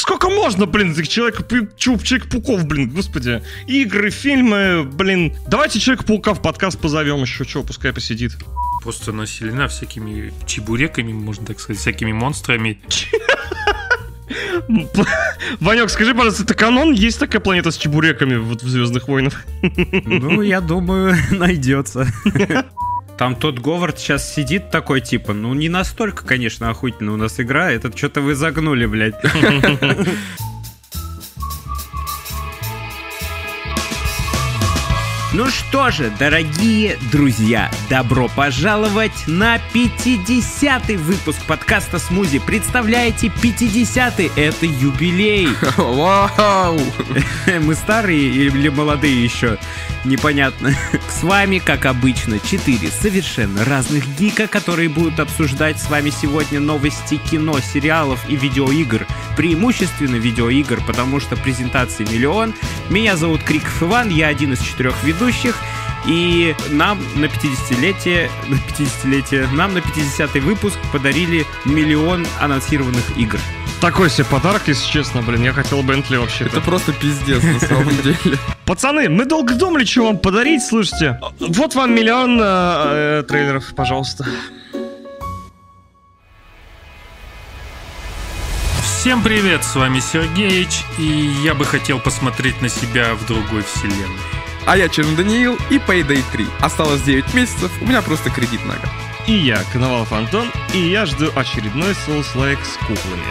сколько можно, блин, этих человек, Человек-пауков, блин, господи. Игры, фильмы, блин. Давайте Человека-паука в подкаст позовем еще, что, пускай посидит. Просто населена всякими чебуреками, можно так сказать, всякими монстрами. Ванек, скажи, пожалуйста, это канон? Есть такая планета с чебуреками вот в Звездных войнах? Ну, я думаю, найдется. Там тот Говард сейчас сидит такой, типа, ну не настолько, конечно, охуительно у нас игра, это что-то вы загнули, блядь. Ну что же, дорогие друзья, добро пожаловать на 50-й выпуск подкаста «Смузи». Представляете, 50-й — это юбилей. Вау! Мы старые или молодые еще? Непонятно. С вами, как обычно, 4 совершенно разных гика, которые будут обсуждать с вами сегодня новости кино, сериалов и видеоигр. Преимущественно видеоигр, потому что презентации миллион. Меня зовут Криков Иван, я один из четырех ведущих ведущих. И нам на 50-летие, на 50-летие, нам на 50-й выпуск подарили миллион анонсированных игр. Такой себе подарок, если честно, блин, я хотел Бентли вообще. Это просто пиздец на самом деле. Пацаны, мы долго думали, что вам подарить, слушайте. Вот вам миллион э, э, трейлеров, пожалуйста. Всем привет, с вами Сергеич, и я бы хотел посмотреть на себя в другой вселенной. А я Черн Даниил и Payday 3. Осталось 9 месяцев, у меня просто кредит на год. И я, Коновалов Антон, и я жду очередной Souls-like с куклами.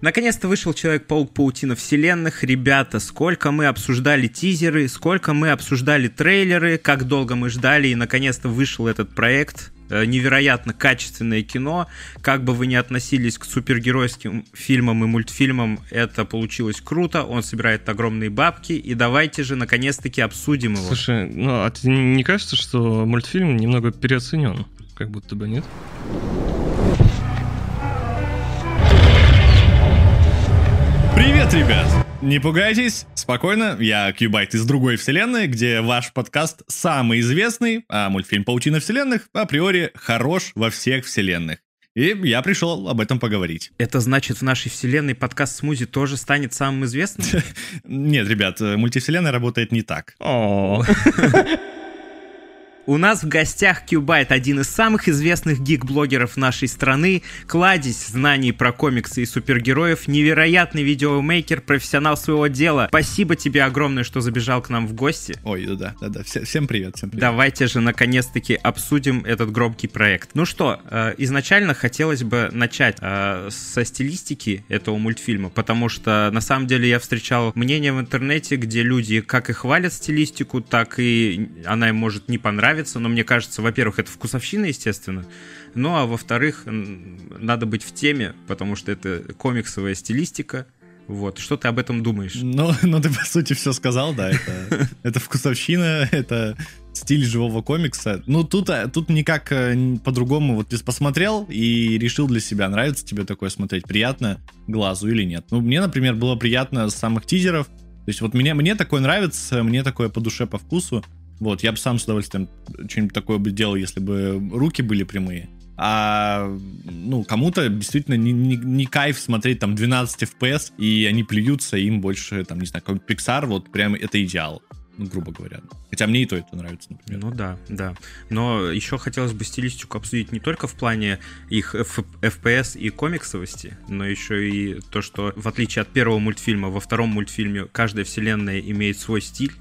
Наконец-то вышел Человек-паук Паутина Вселенных. Ребята, сколько мы обсуждали тизеры, сколько мы обсуждали трейлеры, как долго мы ждали, и наконец-то вышел этот проект. Э, невероятно качественное кино. Как бы вы ни относились к супергеройским фильмам и мультфильмам, это получилось круто. Он собирает огромные бабки. И давайте же наконец-таки обсудим его. Слушай, ну а тебе не кажется, что мультфильм немного переоценен? Как будто бы нет? Привет, ребят! Не пугайтесь, спокойно, я Кьюбайт из другой вселенной, где ваш подкаст самый известный, а мультфильм «Паутина вселенных» априори хорош во всех вселенных. И я пришел об этом поговорить. Это значит, в нашей вселенной подкаст Смузи тоже станет самым известным? Нет, ребят, мультивселенная работает не так. У нас в гостях Кьюбайт, один из самых известных гик-блогеров нашей страны, кладезь знаний про комиксы и супергероев, невероятный видеомейкер, профессионал своего дела. Спасибо тебе огромное, что забежал к нам в гости. Ой, да-да, да-да, всем привет, всем привет. Давайте же наконец-таки обсудим этот громкий проект. Ну что, э, изначально хотелось бы начать э, со стилистики этого мультфильма, потому что на самом деле я встречал мнение в интернете, где люди как и хвалят стилистику, так и она им может не понравиться нравится, но мне кажется, во-первых, это вкусовщина, естественно, ну а во-вторых, надо быть в теме, потому что это комиксовая стилистика, вот, что ты об этом думаешь? Ну, ну ты по сути все сказал, да, это, это вкусовщина, это стиль живого комикса. Ну, тут, э, тут никак э, по-другому. Вот ты посмотрел и решил для себя, нравится тебе такое смотреть, приятно глазу или нет. Ну, мне, например, было приятно с самых тизеров. То есть вот мне, мне такое нравится, мне такое по душе, по вкусу. Вот, я бы сам с удовольствием что-нибудь такое бы делал, если бы руки были прямые. А, ну, кому-то действительно не, не, не кайф смотреть там 12 FPS, и они плюются, им больше, там, не знаю, какой Pixar, вот прям это идеал ну, грубо говоря. Хотя мне и то это нравится, например. Ну да, да. Но еще хотелось бы стилистику обсудить не только в плане их FPS и комиксовости, но еще и то, что в отличие от первого мультфильма, во втором мультфильме каждая вселенная имеет свой стиль,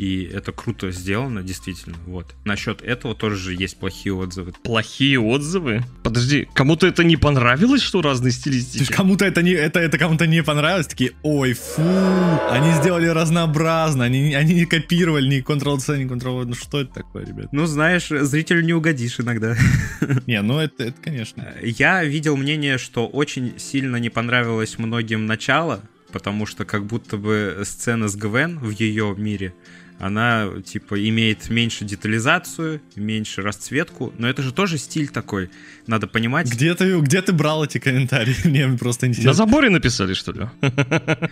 и это круто сделано, действительно. Вот. Насчет этого тоже же есть плохие отзывы. Плохие отзывы? Подожди, кому-то это не понравилось, что разные стилистики? Кому-то это не, это, это кому-то не понравилось, такие, ой, фу, они сделали разнообразно, они, они не копировали ни Ctrl-C, ни Ctrl-V, ну что это такое, ребят? Ну, знаешь, зрителю не угодишь иногда. Не, ну это, это конечно. Я видел мнение, что очень сильно не понравилось многим начало, потому что как будто бы сцена с Гвен в ее мире Она, типа, имеет меньше детализацию, меньше расцветку, но это же тоже стиль такой. Надо понимать. Где ты, где ты брал эти комментарии? Мне просто На интересно. заборе написали, что ли?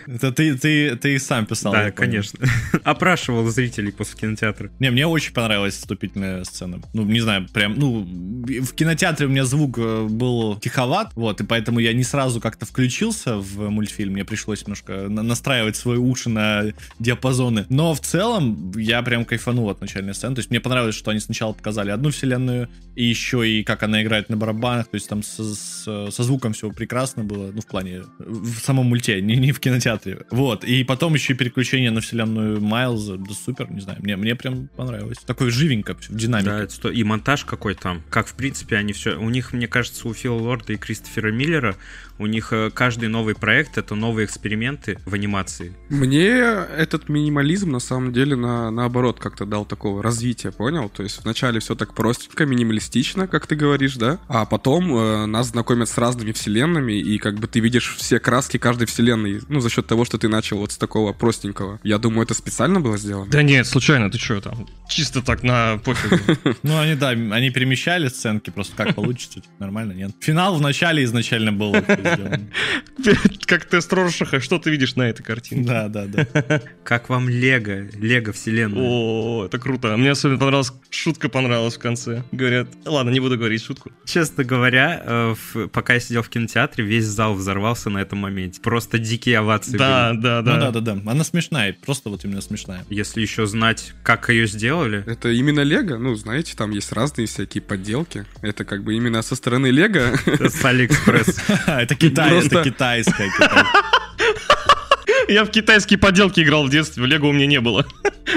Это ты, ты, ты и сам писал. Да, конечно. Опрашивал зрителей после кинотеатра. Не, мне очень понравилась вступительная сцена. Ну, не знаю, прям, ну, в кинотеатре у меня звук э, был тиховат, вот, и поэтому я не сразу как-то включился в мультфильм, мне пришлось немножко на- настраивать свои уши на диапазоны. Но в целом я прям кайфанул от начальной сцены, то есть мне понравилось, что они сначала показали одну вселенную, и еще и как она играет на барабанах, то есть там со, с- со звуком все прекрасно было, ну, в плане, в самом мульте, не, не в кинотеатре. Вот, и потом еще и переключение на вселенную Майлза, да супер, не знаю, мне, мне прям понравилось. Такое живенько, в динамике. Да, это и монтаж какой там. Как, в принципе, они все... У них, мне кажется, у Фила Лорда и Кристофера Миллера, у них э, каждый новый проект — это новые эксперименты в анимации. Мне этот минимализм на самом деле на, наоборот как-то дал такого развития, понял? То есть вначале все так простенько, минималистично, как ты говоришь, да? А потом э, нас знакомят с разными вселенными, и как бы ты видишь все краски каждой вселенной, ну, за счет того, что ты начал вот с такого простенького. Я думаю, это специально было сделано. Да нет, случайно, ты что там? Чисто так на пофигу. Ну, они, да, они перемещали сценки, просто как получится, типа, нормально, нет? Финал в начале изначально был. Как тест Роршаха, что ты видишь на этой картинке? Да, да, да. Как вам Лего? Лего вселенная. О, это круто. Мне особенно понравилась, шутка понравилась в конце. Говорят, ладно, не буду говорить шутку. Честно говоря, э, пока я сидел в кинотеатре, весь зал взорвался на этом моменте. Просто дикие овации Да, да, Ну да, да. да, да. Она смешная, просто вот именно смешная. Если еще знать, как ее сделали, Это именно Лего, ну, знаете, там есть разные всякие подделки. Это как бы именно со стороны Лего. с Алиэкспресс. Это Китай, это китайская. Я в китайские поделки играл в детстве, Лего у меня не было.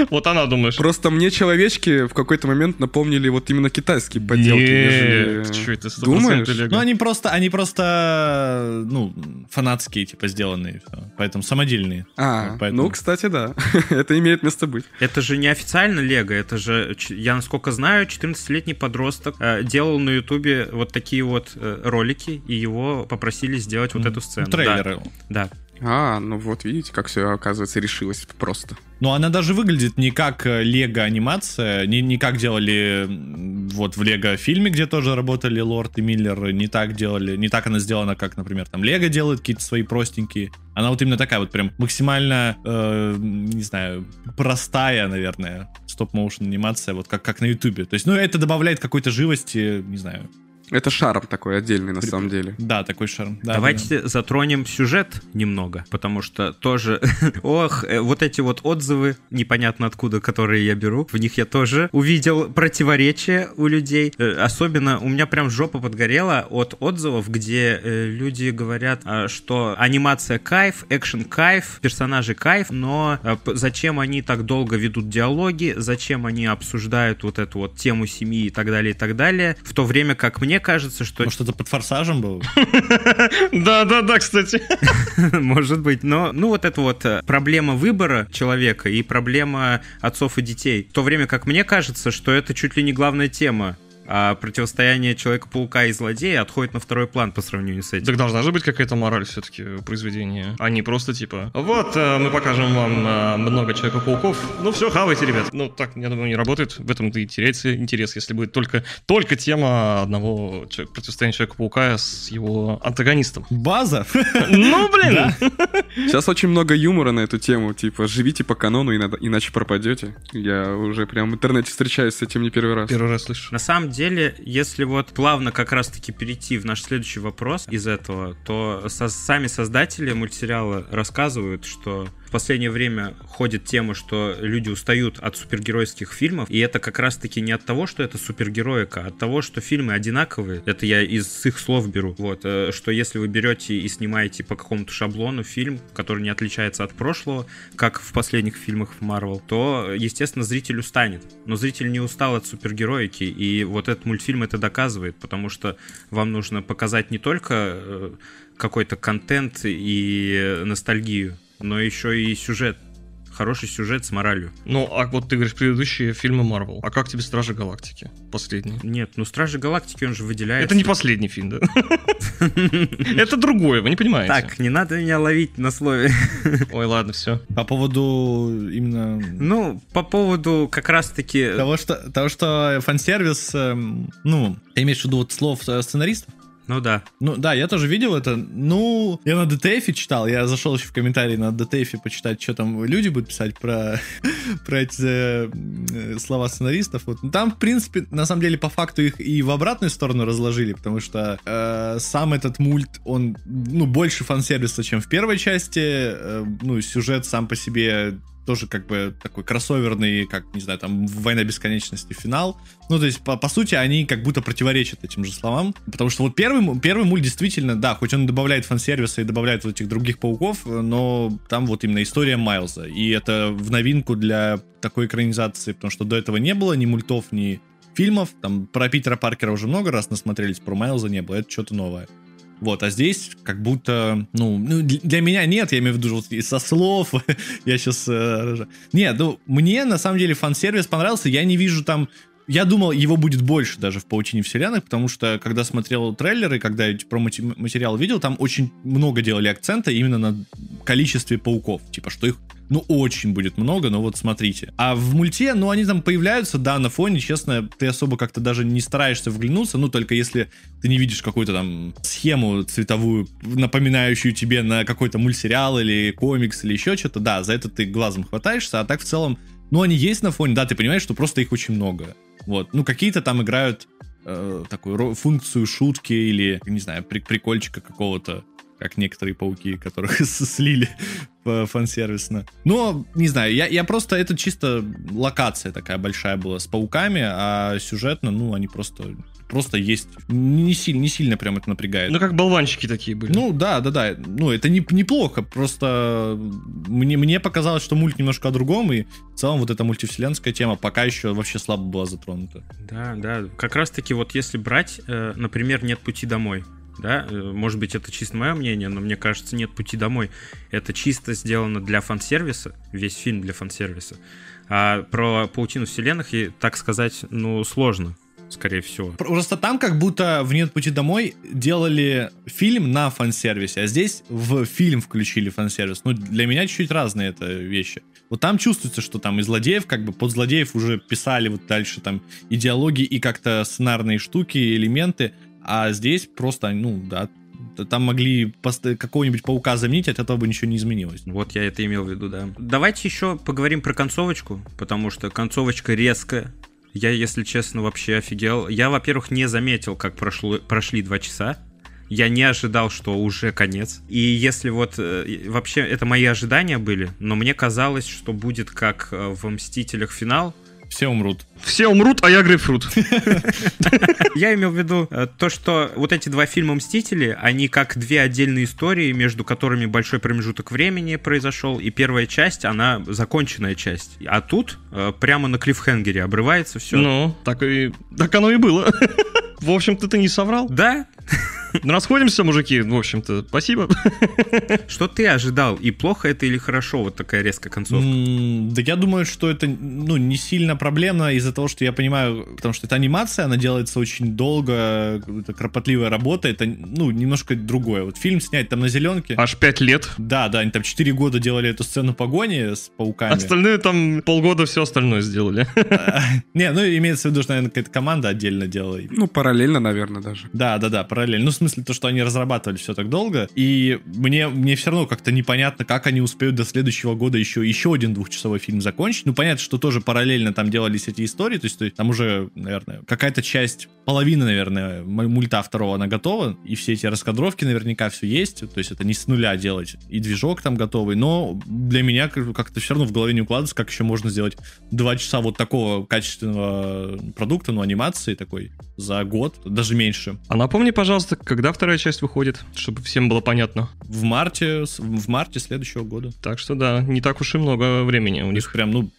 Вот она, думаешь? Просто мне человечки в какой-то момент напомнили вот именно китайские подделки. нежели- Нет, что это, 100% Думаешь? Лего. Ну, они просто, они просто, ну, фанатские, типа, сделанные, поэтому самодельные. А, Поэтому- ну, кстати, да. Это имеет место быть. Это же не официально Лего, это же, я насколько знаю, 14-летний подросток э, делал на Ютубе вот такие вот э, ролики, и его попросили сделать вот эту сцену. Ну, трейлеры. Да. да. А, ну вот видите, как все, оказывается, решилось просто. Но она даже выглядит не как э, Лего анимация, не, не как делали вот в Лего фильме, где тоже работали Лорд и Миллер, не так делали, не так она сделана, как, например, там Лего делает какие-то свои простенькие. Она вот именно такая вот прям максимально, э, не знаю, простая, наверное, стоп-моушен анимация, вот как, как на Ютубе. То есть, ну, это добавляет какой-то живости, не знаю. Это шарм такой отдельный на самом деле. Да, такой шарм. Да, Давайте затронем сюжет немного, потому что тоже, ох, э, вот эти вот отзывы, непонятно откуда, которые я беру, в них я тоже увидел противоречия у людей. Э, Особенно у меня прям жопа подгорела от отзывов, где э, люди говорят, а, что анимация кайф, экшен кайф, персонажи кайф, но п- зачем они так долго ведут диалоги, зачем они обсуждают вот эту вот тему семьи и так далее, и так далее, в то время как мне кажется, что Может, это под форсажем был? Да, да, да, кстати. Может быть, но ну вот это вот э, проблема выбора человека и проблема отцов и детей. В то время как мне кажется, что это чуть ли не главная тема. А противостояние Человека-паука и злодея отходит на второй план по сравнению с этим. Так должна же быть какая-то мораль все-таки произведения, а не просто типа Вот, э, мы покажем вам э, много Человека-пауков, ну все, хавайте, ребят. Ну так, я думаю, не работает, в этом-то и теряется интерес, если будет только, только тема одного противостояния Человека-паука с его антагонистом. База? Ну, блин! Сейчас очень много юмора на эту тему, типа живите по канону, иначе пропадете. Я уже прям в интернете встречаюсь с этим не первый раз. Первый раз слышу. На самом деле, если вот плавно как раз-таки перейти в наш следующий вопрос из этого, то со- сами создатели мультсериала рассказывают, что последнее время ходит тема, что люди устают от супергеройских фильмов, и это как раз-таки не от того, что это супергероика, а от того, что фильмы одинаковые. Это я из их слов беру. Вот, э, что если вы берете и снимаете по какому-то шаблону фильм, который не отличается от прошлого, как в последних фильмах в Marvel, то, естественно, зритель устанет. Но зритель не устал от супергероики, и вот этот мультфильм это доказывает, потому что вам нужно показать не только э, какой-то контент и ностальгию, но еще и сюжет. хороший сюжет с моралью. Ну, а вот ты говоришь, предыдущие фильмы Марвел. А как тебе Стражи Галактики? Последний. Нет, ну Стражи Галактики он же выделяет. Это не последний фильм, да? Это другое, вы не понимаете. Так, не надо меня ловить на слове. Ой, ладно, все. По поводу именно Ну, по поводу как раз-таки... того, что, того, что фан-сервис, эм, ну, ты имеешь в виду вот слов э, сценаристов? Ну да. Ну да, я тоже видел это. Ну, я на DTF читал, я зашел еще в комментарии на DTF почитать, что там люди будут писать про, про эти э, слова сценаристов. Вот. Там, в принципе, на самом деле, по факту их и в обратную сторону разложили, потому что э, сам этот мульт, он, ну, больше фан-сервиса, чем в первой части. Э, ну, сюжет сам по себе тоже как бы такой кроссоверный, как, не знаю, там, «Война бесконечности» финал. Ну, то есть, по, по сути, они как будто противоречат этим же словам. Потому что вот первый, первый мульт действительно, да, хоть он добавляет фан-сервиса и добавляет вот этих других пауков, но там вот именно история Майлза. И это в новинку для такой экранизации, потому что до этого не было ни мультов, ни фильмов. Там про Питера Паркера уже много раз насмотрелись, про Майлза не было. Это что-то новое. Вот, а здесь как будто, ну, ну, для меня нет, я имею в виду вот и со слов, я сейчас... нет, ну, мне на самом деле фан-сервис понравился, я не вижу там... Я думал, его будет больше даже в «Паутине вселенных», потому что, когда смотрел трейлеры, когда эти материал видел, там очень много делали акцента именно на количестве пауков. Типа, что их ну, очень будет много, но вот смотрите. А в мульте, ну, они там появляются, да, на фоне, честно, ты особо как-то даже не стараешься вглянуться, ну, только если ты не видишь какую-то там схему цветовую, напоминающую тебе на какой-то мультсериал или комикс или еще что-то, да, за это ты глазом хватаешься, а так в целом, ну, они есть на фоне, да, ты понимаешь, что просто их очень много. Вот, ну, какие-то там играют э, такую функцию шутки или, не знаю, при- прикольчика какого-то, как некоторые пауки, которых слили фан-сервисно. Но, не знаю, я, я просто, это чисто локация такая большая была с пауками, а сюжетно, ну, они просто, просто есть. Не, сильно, не сильно прям это напрягает. Ну, как болванчики такие были. Ну да, да, да. Ну, это не, неплохо. Просто мне, мне показалось, что мульт немножко о другом, и в целом вот эта мультивселенская тема пока еще вообще слабо была затронута. Да, да. Как раз-таки вот если брать, э, например, «Нет пути домой», да, э, может быть, это чисто мое мнение, но мне кажется, «Нет пути домой» — это чисто сделано для фан-сервиса, весь фильм для фан-сервиса. А про «Паутину вселенных» и, так сказать, ну, сложно, скорее всего. Просто там как будто в «Нет пути домой» делали фильм на фан-сервисе, а здесь в фильм включили фан-сервис. Ну, для меня чуть-чуть разные это вещи. Вот там чувствуется, что там и злодеев, как бы под злодеев уже писали вот дальше там идеологии и как-то сценарные штуки, элементы, а здесь просто, ну, да, там могли какого-нибудь паука заменить, от этого бы ничего не изменилось. Вот я это имел в виду, да. Давайте еще поговорим про концовочку, потому что концовочка резкая. Я, если честно, вообще офигел. Я, во-первых, не заметил, как прошло, прошли два часа. Я не ожидал, что уже конец. И если вот э, вообще это мои ожидания были, но мне казалось, что будет как э, в Мстителях финал. Все умрут. Все умрут, а я грейпфрут. Я имел в виду э, то, что вот эти два фильма Мстители, они как две отдельные истории, между которыми большой промежуток времени произошел, и первая часть, она законченная часть. А тут э, прямо на клиффхенгере обрывается все. Ну, так и так оно и было. В общем-то, ты не соврал. Да? Ну, Расходимся, мужики. В общем-то, спасибо. Что ты ожидал? И плохо это или хорошо? Вот такая резкая концовка. Да я думаю, что это ну, не сильно проблемно из-за того, что я понимаю, потому что это анимация, она делается очень долго, это кропотливая работа, это ну, немножко другое. Вот фильм снять там на зеленке. Аж пять лет. Да, да, они там 4 года делали эту сцену погони с пауками. Остальные там полгода все остальное сделали. Не, ну имеется в виду, что, наверное, какая-то команда отдельно делала. Ну, параллельно, наверное, даже. Да, да, да, параллельно. Ну, в смысле, то, что они разрабатывали все так долго. И мне, мне все равно как-то непонятно, как они успеют до следующего года еще, еще один двухчасовой фильм закончить. Ну, понятно, что тоже параллельно там делались эти истории. То есть, то есть там уже, наверное, какая-то часть, половина, наверное, мульта второго она готова. И все эти раскадровки наверняка все есть. То есть это не с нуля делать. И движок там готовый. Но для меня как- как-то все равно в голове не укладывается, как еще можно сделать два часа вот такого качественного продукта, ну, анимации такой за год, даже меньше. А напомни, пожалуйста, когда вторая часть выходит, чтобы всем было понятно. В марте, в марте следующего года. Так что да, не так уж и много времени у них. прям, ну,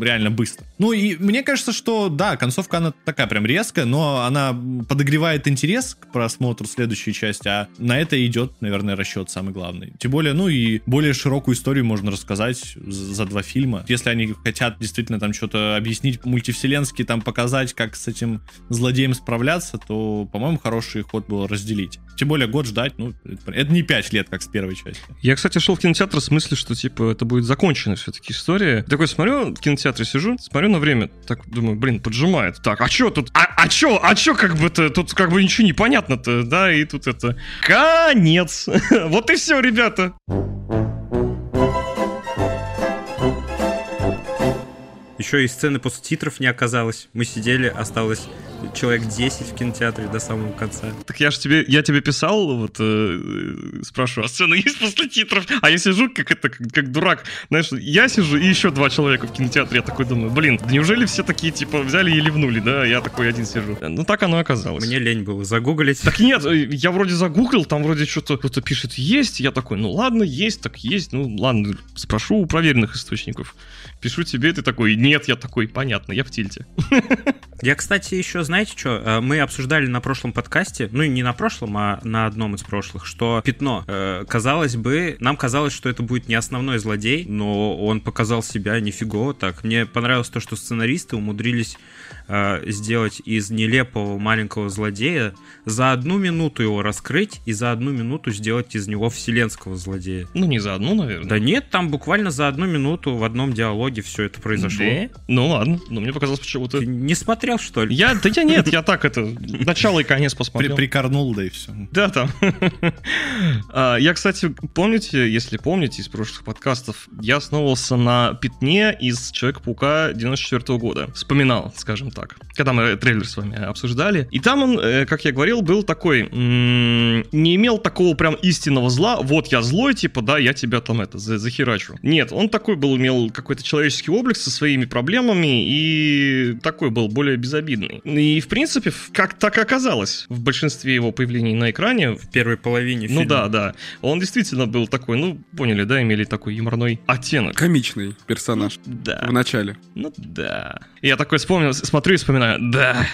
реально быстро. Ну, и мне кажется, что, да, концовка, она такая прям резкая, но она подогревает интерес к просмотру следующей части, а на это идет, наверное, расчет самый главный. Тем более, ну, и более широкую историю можно рассказать за два фильма. Если они хотят действительно там что-то объяснить мультивселенски, там показать, как с этим злодеем справляться, то, по-моему, хороший ход был разделить. Тем более, год ждать, ну, это, не пять лет, как с первой части. Я, кстати, шел в кинотеатр с мыслью, что, типа, это будет законченная все-таки история. Такой смотрю, в кинотеатре сижу, смотрю на время, так думаю, блин, поджимает. Так, а чё тут? А, а чё? А чё как бы-то? Тут как бы ничего не понятно-то, да? И тут это... Конец! Вот и все, ребята! Еще и сцены после титров не оказалось. Мы сидели, осталось человек 10 в кинотеатре до самого конца. Так я же тебе, я тебе писал, вот, э, спрашиваю, а сцена есть после титров? А я сижу, как это, как, как дурак. Знаешь, я сижу, и еще два человека в кинотеатре. Я такой думаю, блин, да неужели все такие, типа, взяли и ливнули, да? Я такой один сижу. Ну, так оно и оказалось. Мне лень было загуглить. Так нет, э, я вроде загуглил, там вроде что-то кто-то пишет есть, я такой, ну ладно, есть, так есть, ну ладно, спрошу у проверенных источников. Пишу тебе, ты такой, нет, я такой, понятно, я в тильте. Я, кстати, еще, знаете что, мы обсуждали на прошлом подкасте, ну и не на прошлом, а на одном из прошлых, что пятно, э, казалось бы, нам казалось, что это будет не основной злодей, но он показал себя нифигово так. Мне понравилось то, что сценаристы умудрились э, сделать из нелепого маленького злодея за одну минуту его раскрыть и за одну минуту сделать из него вселенского злодея. Ну, не за одну, наверное. Да нет, там буквально за одну минуту в одном диалоге все это произошло. Да? Ну ладно, но мне показалось почему-то... Ты не смотрел, что ли? Я, да я нет, я так это, начало и конец посмотрел. прикорнул, да и все. Да, там. А, Я, кстати, помните, если помните из прошлых подкастов, я основывался на пятне из Человека-паука 94 года. Вспоминал, скажем так. Когда мы трейлер с вами обсуждали. И там он, э, как я говорил, был такой... Не имел такого прям истинного зла. Вот я злой, типа, да, я тебя там это за- захерачу. Нет, он такой был, имел какой-то человеческий облик со своими проблемами и такой был более безобидный. И, в принципе, как так и оказалось в большинстве его появлений на экране, В первой половине ну фильма. да, да. Он действительно был такой, ну, поняли, да, имели такой юморной оттенок. Комичный персонаж Да. в начале. Ну да. Я такой вспомнил, с- смотрю и вспоминаю, да.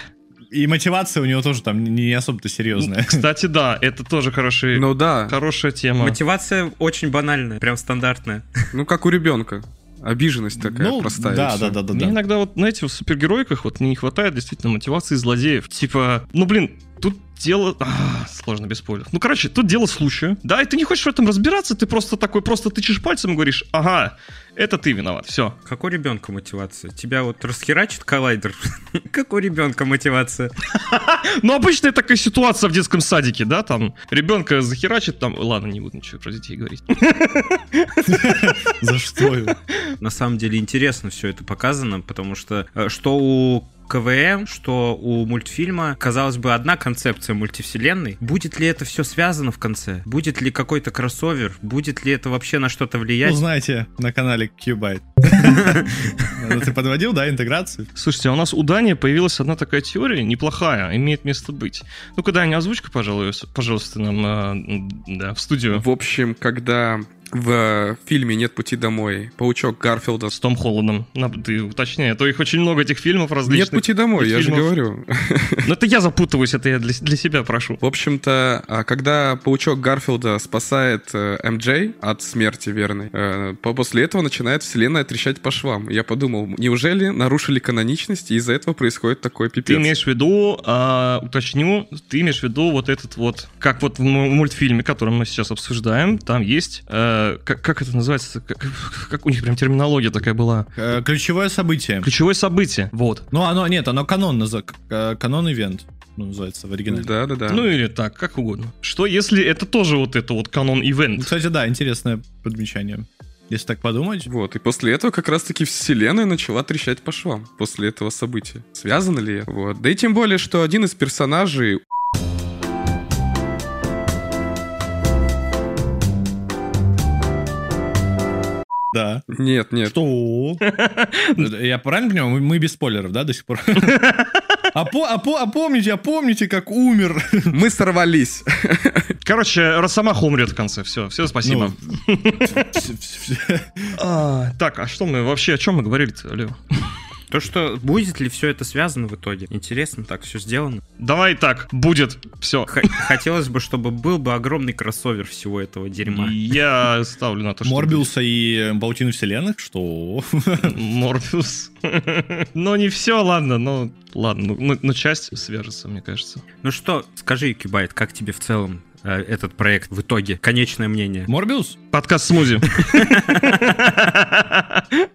И мотивация у него тоже там не особо-то серьезная. Кстати, да, это тоже хороший, Ну да, хорошая тема. Мотивация очень банальная, прям стандартная. ну как у ребенка. Обиженность такая Ну, простая. да, да, да, да, Мне да. иногда вот, знаете, в супергеройках вот не хватает действительно мотивации злодеев. Типа, ну блин, тут дело... А, сложно без спойлеров. Ну, короче, тут дело случая. Да, и ты не хочешь в этом разбираться, ты просто такой, просто тычешь пальцем и говоришь, ага, это ты виноват, все. Как у ребенка мотивация? Тебя вот расхерачит коллайдер? Как у ребенка мотивация? Ну, обычная такая ситуация в детском садике, да, там ребенка захерачит, там, ладно, не буду ничего про детей говорить. За что его? На самом деле интересно все это показано, потому что э, что у КВМ, что у мультфильма, казалось бы, одна концепция мультивселенной. Будет ли это все связано в конце? Будет ли какой-то кроссовер? Будет ли это вообще на что-то влиять? Ну, знаете, на канале Qbyte. Ну, Ты подводил, да, интеграцию? Слушайте, а у нас у Дани появилась одна такая теория, неплохая, имеет место быть. Ну-ка, Даня, озвучка, пожалуй, пожалуйста, нам а, да, в студию. В общем, когда в фильме «Нет пути домой» паучок Гарфилда... С Том Холландом. Ты уточняй, а то их очень много этих фильмов различных. «Нет пути домой», я же говорю. Ну это я запутываюсь, это я для, для себя прошу. В общем-то, а, когда паучок Гарфилда спасает э, МД от смерти верной, э, по- после этого начинает вселенная трещать по швам. Я подумал, неужели нарушили каноничность, и из-за этого происходит такой Ты пипец? имеешь в виду, а, уточню, ты имеешь в виду вот этот вот, как вот в мультфильме, который мы сейчас обсуждаем, там есть, э, как, как это называется, как, как у них прям терминология такая была, Э, Ключевое событие. ключевое событие, вот. Ну, оно, нет, оно канон, наза- к- канон ивент, ну, называется в оригинале. Да-да-да. Ну или так, как угодно. Что если это тоже вот это вот канон Ну, ивент? Кстати, да, интересное подмечание. Если так подумать. Вот, и после этого как раз-таки вселенная начала трещать по швам после этого события. Связано ли это? Вот. Да и тем более, что один из персонажей Да. Нет, нет. Что? Я правильно понимаю? Мы- Мы без спойлеров, да, до сих пор? А, по, а, по, а помните, а помните, как умер? Мы сорвались. Короче, Росомаха умрет в конце. Все, все, спасибо. Ну, А, так, а что мы вообще, о чем мы говорили-то, Лев? То, что будет ли все это связано в итоге? Интересно, так все сделано. Давай так, будет. Все. Х- Хотелось бы, чтобы был бы огромный кроссовер всего этого дерьма. Я ставлю на то, что... Морбиуса и Паутину Вселенных? Что? Морбиус. Но не все, ладно, но ладно, ну, ну, ну, часть свяжется, мне кажется. Ну что, скажи, Кибайт, как тебе в целом э, этот проект в итоге? Конечное мнение. Морбиус? Подкаст смузи.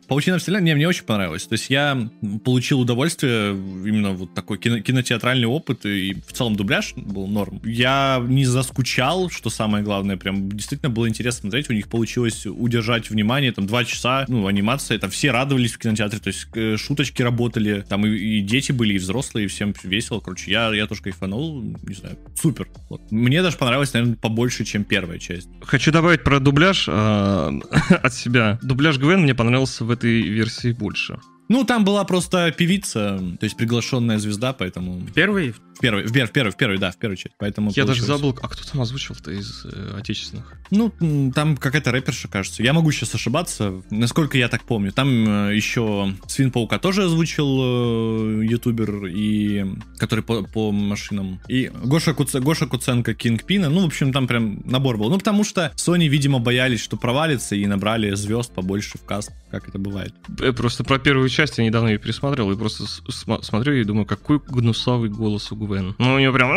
Паутина Вселенной? Не, мне очень понравилось. То есть я получил удовольствие, именно вот такой кино- кинотеатральный опыт, и в целом дубляж был норм. Я не заскучал, что самое главное, прям действительно было интересно смотреть. У них получилось удержать внимание, там, два часа, ну, анимация, там, все радовались в кинотеатре, то есть э, шуточки работали, там, и, и дети были, и взрослые, и всем весело, короче, я, я тоже кайфанул, не знаю, супер. Вот. Мне даже понравилось, наверное, побольше, чем первая часть. Хочу добавить про дубляж э, от себя. Дубляж Гвен мне понравился в этой версии больше. Ну, там была просто певица, то есть приглашенная звезда, поэтому... Первый? В первой, в, в первой, в первой, да, в первой части, поэтому Я даже получилось. забыл, а кто там озвучил-то из э, отечественных? Ну, там какая-то рэперша, кажется. Я могу сейчас ошибаться, насколько я так помню. Там э, еще Свин Паука тоже озвучил э, ютубер, и, который по, по машинам. И Гоша, Куц- Гоша Куценко Кингпина. Ну, в общем, там прям набор был. Ну, потому что Sony, видимо, боялись, что провалится, и набрали звезд побольше в каст, как это бывает. Э, Просто про первую часть я недавно ее пересмотрел, и просто с- сма- смотрю и думаю, какой гнусавый голос у Гвен. Ну, у нее прям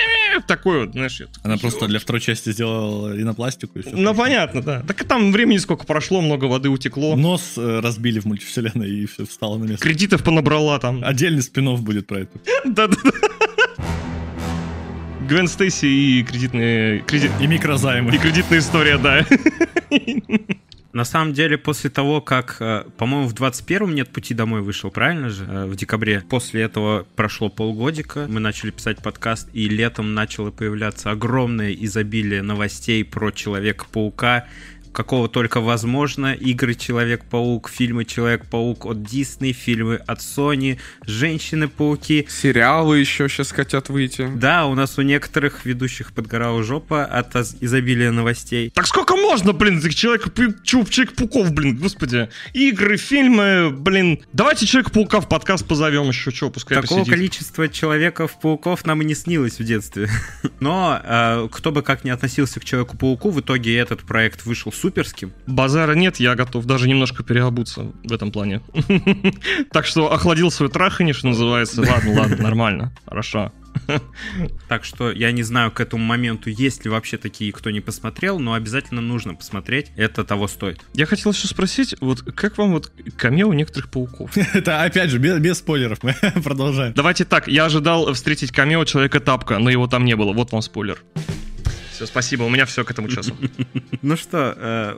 такой вот, знаешь, я такой, Она просто для второй части сделала ринопластику и все. Ну, понятно, да. Так и там времени сколько прошло, много воды утекло. Нос э, разбили в мультивселенной, и все встало на место. Кредитов понабрала там. Отдельный спин будет про это. Да-да-да. Гвен Стейси и кредитные... Кредит... И микрозаймы. И кредитная история, да. На самом деле, после того, как, э, по-моему, в 21-м «Нет пути домой» вышел, правильно же, э, в декабре. После этого прошло полгодика, мы начали писать подкаст, и летом начало появляться огромное изобилие новостей про Человека-паука, какого только возможно, игры Человек-паук, фильмы Человек-паук от Disney, фильмы от Sony, Женщины-пауки. Сериалы еще сейчас хотят выйти. Да, у нас у некоторых ведущих подгорала жопа от изобилия новостей. Так сколько можно, блин, этих человек, чуп, Человек-пауков, блин, господи. Игры, фильмы, блин. Давайте Человека-паука в подкаст позовем еще, что, пускай Такого посидит. количества человеков-пауков нам и не снилось в детстве. Но э, кто бы как ни относился к Человеку-пауку, в итоге этот проект вышел суперским. Базара нет, я готов даже немножко переобуться в этом плане. Так что охладил свой трахани, что называется. Ладно, ладно, нормально, хорошо. Так что я не знаю к этому моменту, есть ли вообще такие, кто не посмотрел, но обязательно нужно посмотреть. Это того стоит. Я хотел еще спросить, вот как вам вот камео некоторых пауков? Это, опять же, без, без спойлеров мы продолжаем. Давайте так, я ожидал встретить камео Человека-тапка, но его там не было. Вот вам спойлер. Все, спасибо, у меня все к этому часу. Ну что, э,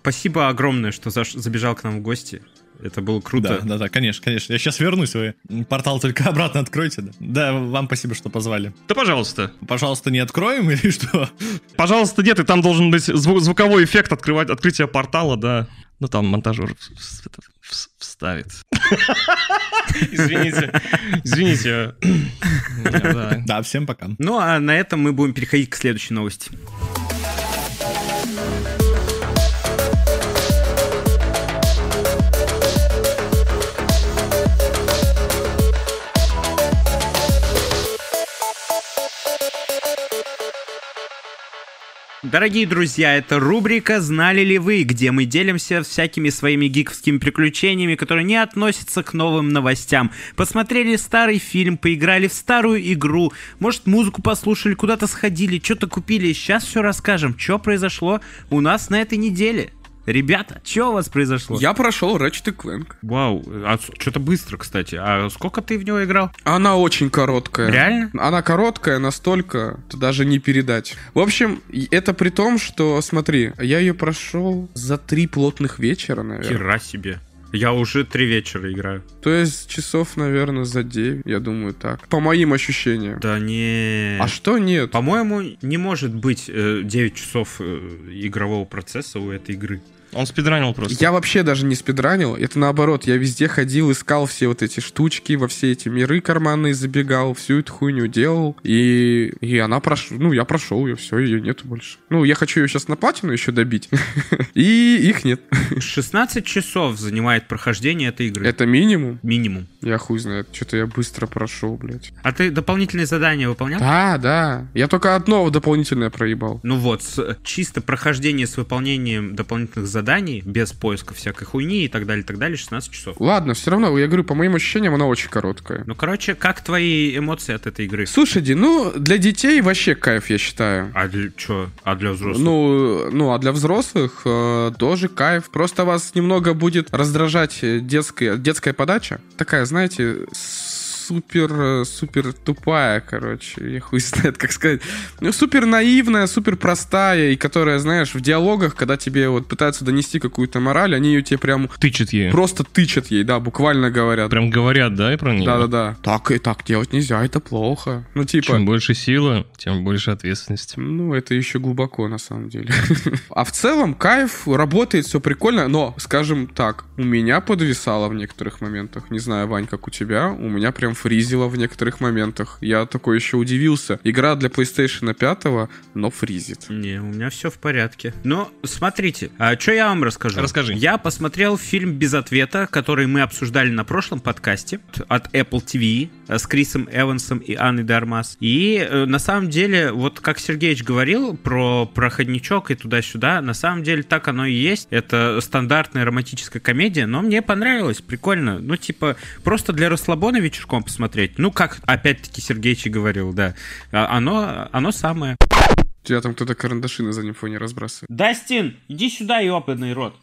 спасибо огромное, что забежал к нам в гости. Это было Да, круто. да, да, конечно, конечно. Я сейчас вернусь, вы портал только обратно откройте. Да, да вам спасибо, что позвали. Да пожалуйста. Пожалуйста, не откроем или что? Пожалуйста, нет, и там должен быть зву- звуковой эффект открывать, открытия портала, да. Ну там монтажер в- в- это в- вставит. Извините. Извините. Да, всем пока. Ну а на этом мы будем переходить к следующей новости. Дорогие друзья, это рубрика «Знали ли вы?», где мы делимся всякими своими гиковскими приключениями, которые не относятся к новым новостям. Посмотрели старый фильм, поиграли в старую игру, может, музыку послушали, куда-то сходили, что-то купили. Сейчас все расскажем, что произошло у нас на этой неделе. Ребята, что у вас произошло? Я прошел Ratchet Clank. Вау, а что-то быстро, кстати. А сколько ты в него играл? Она очень короткая. Реально? Она короткая настолько, это даже не передать. В общем, это при том, что, смотри, я ее прошел за три плотных вечера, наверное. Хера себе. Я уже три вечера играю. То есть часов, наверное, за 9, я думаю так. По моим ощущениям. Да не. А что нет? По-моему, не может быть э, 9 часов э, игрового процесса у этой игры. Он спидранил просто. Я вообще даже не спидранил, это наоборот, я везде ходил, искал все вот эти штучки, во все эти миры карманные забегал, всю эту хуйню делал, и, и она прошла, ну, я прошел ее, все, ее нету больше. Ну, я хочу ее сейчас на платину еще добить, и их нет. 16 часов занимает прохождение этой игры. Это минимум? Минимум. Я хуй знает, что-то я быстро прошел, блядь. А ты дополнительные задания выполнял? Да, да, я только одно дополнительное проебал. Ну вот, чисто прохождение с выполнением дополнительных заданий, без поиска всякой хуйни и так далее, и так далее, 16 часов. Ладно, все равно, я говорю, по моим ощущениям, она очень короткая. Ну, короче, как твои эмоции от этой игры? Слушайте, ну, для детей вообще кайф, я считаю. А для чё? А для взрослых? Ну, ну, а для взрослых э, тоже кайф. Просто вас немного будет раздражать детская, детская подача. Такая, знаете, супер, э, супер тупая, короче, я хуй знает, как сказать. Ну, супер наивная, супер простая, и которая, знаешь, в диалогах, когда тебе вот пытаются донести какую-то мораль, они ее тебе прям Тычет ей. просто тычат ей, да, буквально говорят. Прям говорят, да, и про нее? Да-да-да. Так и так делать нельзя, это плохо. Ну, типа... Чем больше силы, тем больше ответственности. Ну, это еще глубоко, на самом деле. А в целом, кайф, работает, все прикольно, но, скажем так, у меня подвисало в некоторых моментах. Не знаю, Вань, как у тебя, у меня прям фризило в некоторых моментах. Я такой еще удивился. Игра для PlayStation 5, но фризит. Не, у меня все в порядке. Но смотрите, а что я вам расскажу? Расскажи. Я посмотрел фильм «Без ответа», который мы обсуждали на прошлом подкасте от Apple TV с Крисом Эвансом и Анной Дармас. И э, на самом деле, вот как Сергеевич говорил про проходничок и туда-сюда, на самом деле так оно и есть. Это стандартная романтическая комедия, но мне понравилось, прикольно. Ну, типа, просто для расслабона вечерком посмотреть. Ну, как опять-таки Сергеич и говорил, да. А- Оно, оно самое. У тебя там кто-то карандаши на заднем фоне разбрасывает. Дастин, иди сюда, ёбаный рот.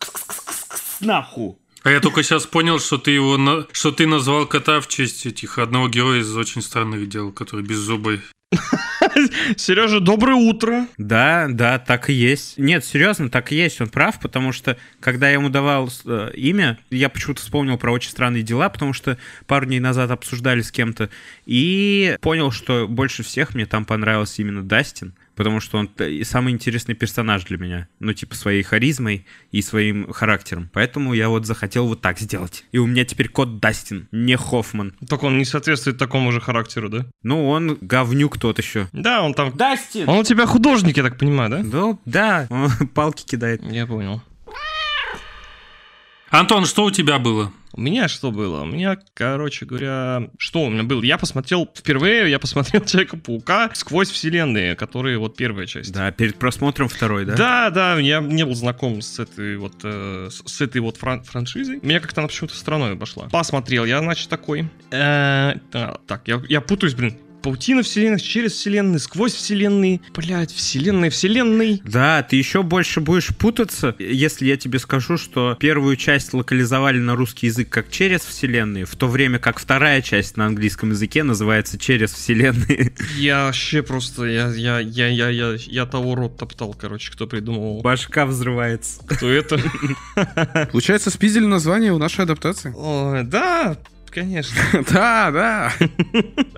Кс-кс-кс-кс, Наху. А я только сейчас понял, что ты его, на- что ты назвал кота в честь этих одного героя из очень странных дел, который беззубый. Сережа, доброе утро. Да, да, так и есть. Нет, серьезно, так и есть, он прав, потому что, когда я ему давал э, имя, я почему-то вспомнил про очень странные дела, потому что пару дней назад обсуждали с кем-то, и понял, что больше всех мне там понравился именно Дастин, потому что он самый интересный персонаж для меня, ну, типа, своей харизмой и своим характером. Поэтому я вот захотел вот так сделать. И у меня теперь кот Дастин, не Хоффман. Только он не соответствует такому же характеру, да? Ну, он говнюк тот еще. Да, он там... Дастин! Он у тебя художник, я так понимаю, да? Да, да, он палки кидает. Я понял. Антон, что у тебя было? У меня что было? У меня, короче говоря, что у меня было? Я посмотрел впервые, я посмотрел Человека-паука сквозь вселенные, которые вот первая часть. Да, перед просмотром второй, да? Да, да, я не был знаком с этой вот э, с этой вот фран- франшизой. Меня как-то она почему-то стороной обошла. Посмотрел я, значит, такой. Э, а, так, я, я путаюсь, блин. Паутина вселенных, через вселенные, сквозь вселенные. Блять, вселенные, вселенные. Да, ты еще больше будешь путаться, если я тебе скажу, что первую часть локализовали на русский язык как через вселенные, в то время как вторая часть на английском языке называется через вселенные. Я вообще просто, я, я, я, я, я, я того рот топтал, короче, кто придумал. Башка взрывается. Кто это? Получается, спиздили название у нашей адаптации. Ой, да, конечно. Да, да.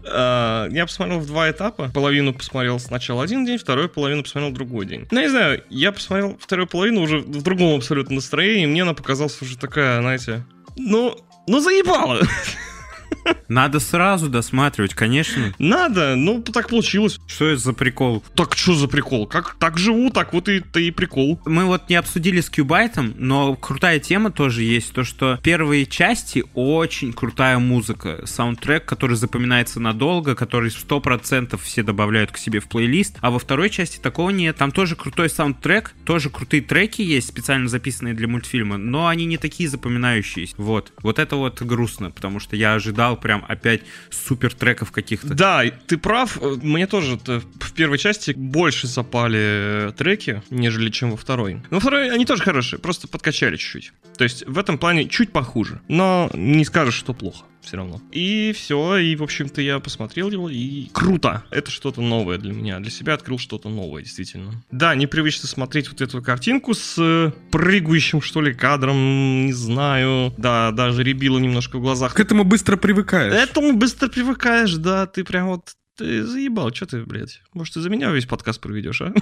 А, Я посмотрел в два этапа. Половину посмотрел сначала один день, вторую половину посмотрел другой день. Ну, не знаю, я посмотрел вторую половину уже в другом абсолютно настроении, и мне она показалась уже такая, знаете, ну, ну заебала. Надо сразу досматривать, конечно. Надо, ну так получилось. Что это за прикол? Так что за прикол? Как так живу, так вот и, и прикол. Мы вот не обсудили с Кьюбайтом, но крутая тема тоже есть. То, что первые части очень крутая музыка. Саундтрек, который запоминается надолго, который 100% все добавляют к себе в плейлист. А во второй части такого нет. Там тоже крутой саундтрек, тоже крутые треки есть, специально записанные для мультфильма, но они не такие запоминающиеся. Вот. Вот это вот грустно, потому что я ожидал прям опять супер треков каких-то. Да, ты прав. Мне тоже в первой части больше запали э, треки, нежели чем во второй. Но во второй они тоже хорошие, просто подкачали чуть-чуть. То есть в этом плане чуть похуже. Но не скажешь, что плохо все равно. И все, и, в общем-то, я посмотрел его, и круто. Это что-то новое для меня. Для себя открыл что-то новое, действительно. Да, непривычно смотреть вот эту картинку с э, прыгающим, что ли, кадром, не знаю. Да, даже ребило немножко в глазах. К этому быстро привыкаешь. Этому быстро привыкаешь, да, ты прям вот ты заебал, что ты, блядь? Может, ты за меня весь подкаст проведешь, а?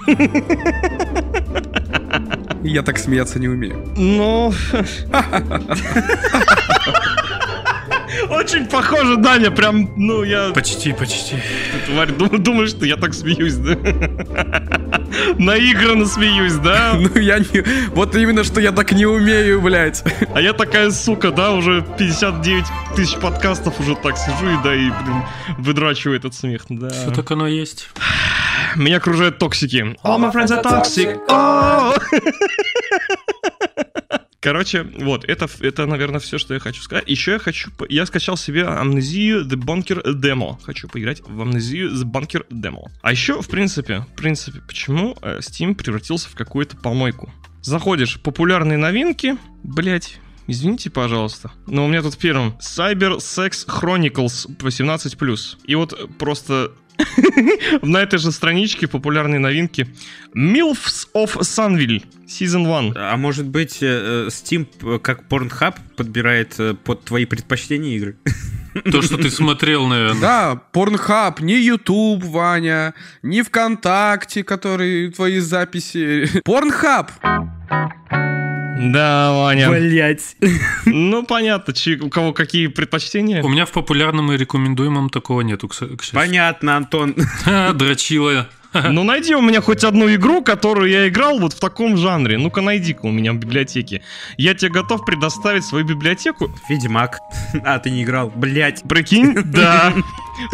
я так смеяться не умею. Ну... Очень похоже, Даня, прям, ну, я... Почти, почти. Ты, тварь, дум- думаешь, что я так смеюсь, да? Наигранно смеюсь, да? Ну я не... Вот именно, что я так не умею, блядь. А я такая сука, да, уже 59 тысяч подкастов уже так сижу и да, и, блин, выдрачиваю этот смех, да. Все так оно есть. Меня окружают токсики. All my friends are toxic. Oh! Короче, вот, это, это, наверное, все, что я хочу сказать. Еще я хочу... Я скачал себе Амнезию The Bunker Demo. Хочу поиграть в Амнезию The Bunker Demo. А еще, в принципе, в принципе, почему э, Steam превратился в какую-то помойку? Заходишь, популярные новинки, блять, Извините, пожалуйста. Но у меня тут первым Cyber Sex Chronicles 18+. И вот просто на этой же страничке популярные новинки MILFs of Sunville Season 1. А может быть, э, э, Steam, э, как Pornhub, подбирает под твои предпочтения игры? То, что ты смотрел, наверное. Да, Порнхаб, не YouTube, Ваня, не ВКонтакте, который твои записи. Порнхаб! Да, Ваня. Блять. Ну, понятно, чи- у кого какие предпочтения. У меня в популярном и рекомендуемом такого нету, к счастью. Понятно, Антон. Дрочила. Ну, найди у меня хоть одну игру, которую я играл вот в таком жанре. Ну-ка, найди-ка у меня в библиотеке. Я тебе готов предоставить свою библиотеку. Ведьмак. А, ты не играл. Блять. Прикинь? Да.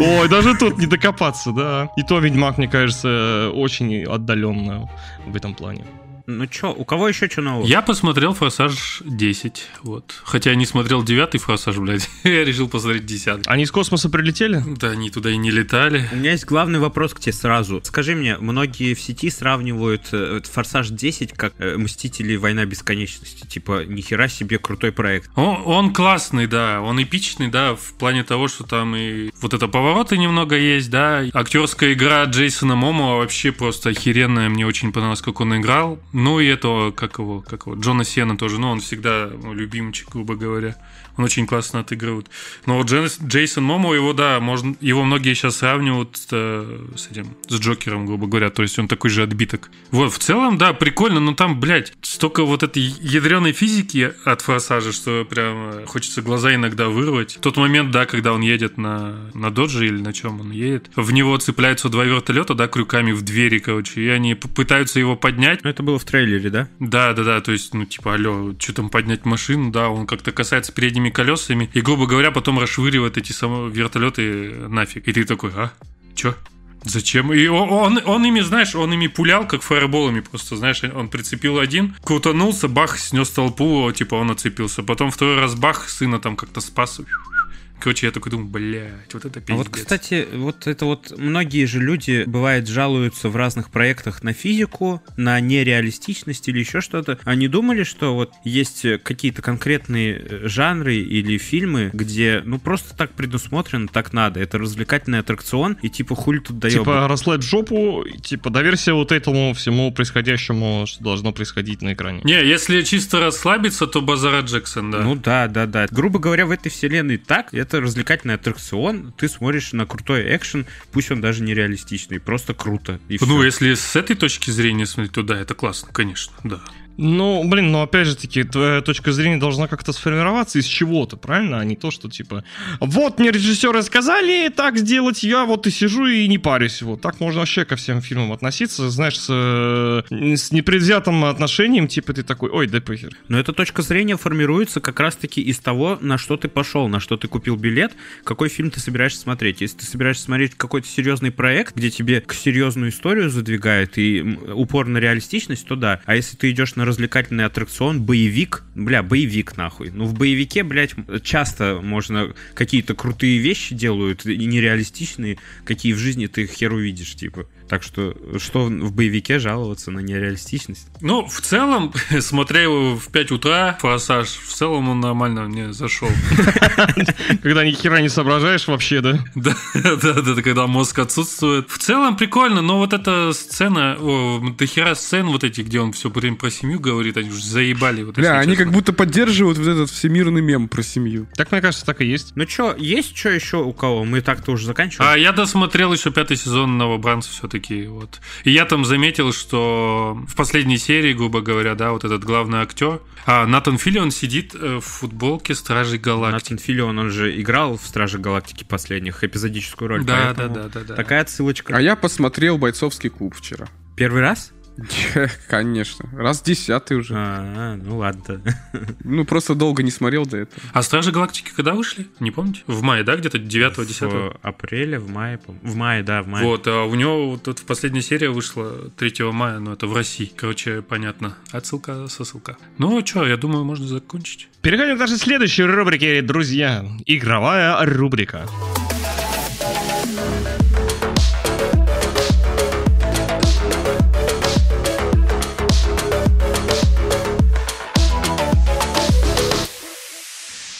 Ой, даже тут не докопаться, да. И то Ведьмак, мне кажется, очень отдаленно в этом плане. Ну чё, у кого еще что нового? Я посмотрел «Форсаж 10», вот. Хотя я не смотрел девятый «Форсаж», блядь. Я решил посмотреть десятый. Они из космоса прилетели? Да, они туда и не летали. У меня есть главный вопрос к тебе сразу. Скажи мне, многие в сети сравнивают э, Форсаж 10 как э, Мстители Война Бесконечности. Типа, нихера себе крутой проект. Он, он классный, да, он эпичный, да, в плане того, что там и вот это повороты немного есть, да. Актерская игра Джейсона Момоа вообще просто охеренная, мне очень понравилось, как он играл. Ну и этого, как его, как его, Джона Сена тоже, ну он всегда любимчик, грубо говоря. Он очень классно отыгрывает. Но вот Джен- Джейсон Момоа, его, да, можно, его многие сейчас сравнивают с, э, с этим, с Джокером, грубо говоря. То есть он такой же отбиток. Вот, в целом, да, прикольно, но там, блядь, столько вот этой ядреной физики от форсажа, что прям э, хочется глаза иногда вырвать. Тот момент, да, когда он едет на, на додже или на чем он едет, в него цепляются два вертолета, да, крюками в двери, короче, и они пытаются его поднять, это было в трейлере, да? да, да, да, то есть, ну, типа, алло, что там поднять машину, да, он как-то касается передними колесами, и, грубо говоря, потом расшвыривает эти самые вертолеты нафиг. И ты такой, а? Чё? Зачем? И он, он, он ими, знаешь, он ими пулял, как фаерболами просто, знаешь, он прицепил один, крутанулся, бах, снес толпу, типа он оцепился. Потом второй раз бах, сына там как-то спас. Короче, я такой думаю, блядь, вот это пиздец. А вот, кстати, вот это вот многие же люди, бывает, жалуются в разных проектах на физику, на нереалистичность или еще что-то. Они думали, что вот есть какие-то конкретные э, жанры или фильмы, где, ну, просто так предусмотрено, так надо. Это развлекательный аттракцион, и типа хули тут даёбы. Типа расслабь жопу, и, типа доверься вот этому всему происходящему, что должно происходить на экране. Не, если чисто расслабиться, то Базара Джексон, да. Ну да, да, да. Грубо говоря, в этой вселенной так, это развлекательный аттракцион, ты смотришь на крутой экшен, пусть он даже нереалистичный, просто круто. И Ну, всё. если с этой точки зрения смотреть, то да, это классно, конечно, да. Ну, блин, но опять же таки, твоя точка зрения должна как-то сформироваться из чего-то, правильно? А не то, что типа, вот мне режиссеры сказали так сделать, я вот и сижу и не парюсь. Вот так можно вообще ко всем фильмам относиться, знаешь, с, э, с непредвзятым отношением, типа ты такой, ой, да похер. Но эта точка зрения формируется как раз-таки из того, на что ты пошел, на что ты купил билет, какой фильм ты собираешься смотреть. Если ты собираешься смотреть какой-то серьезный проект, где тебе к серьезную историю задвигают и упор на реалистичность, то да. А если ты идешь на развлекательный аттракцион, боевик, бля, боевик нахуй. Ну в боевике, блядь, часто можно какие-то крутые вещи делают нереалистичные, какие в жизни ты хер увидишь, типа. Так что, что в боевике жаловаться на нереалистичность? Ну, в целом, смотря его в 5 утра, форсаж, в целом он нормально мне зашел. Когда ни хера не соображаешь вообще, да? Да, да, да, когда мозг отсутствует. В целом прикольно, но вот эта сцена, о, дохера сцен вот эти, где он все время про семью говорит, они уже заебали. Вот, Бля, они как будто поддерживают вот этот всемирный мем про семью. Так, мне кажется, так и есть. Ну чё, есть что еще у кого? Мы так-то уже заканчиваем. А я досмотрел еще пятый сезон новобранцев все-таки. Такие вот. И я там заметил, что в последней серии, грубо говоря, да, вот этот главный актер, а Натан Филлион сидит э, в футболке Стражей Галактики. Натан Филлион, он же играл в Страже Галактики последних, эпизодическую роль. Да, да, да, да, да. Такая отсылочка. А я посмотрел бойцовский клуб вчера. Первый раз? Конечно. Раз десятый уже. А, ну ладно. Ну, просто долго не смотрел до этого. А Стражи Галактики когда вышли? Не помните? В мае, да, где-то 9-10? В апреле, в мае, в мае, да, в мае. Вот, а у него вот тут в последняя серия вышла 3 мая, но это в России. Короче, понятно. Отсылка со ссылка. Ну, что, я думаю, можно закончить. Переходим к нашей следующей рубрике, друзья. Игровая рубрика.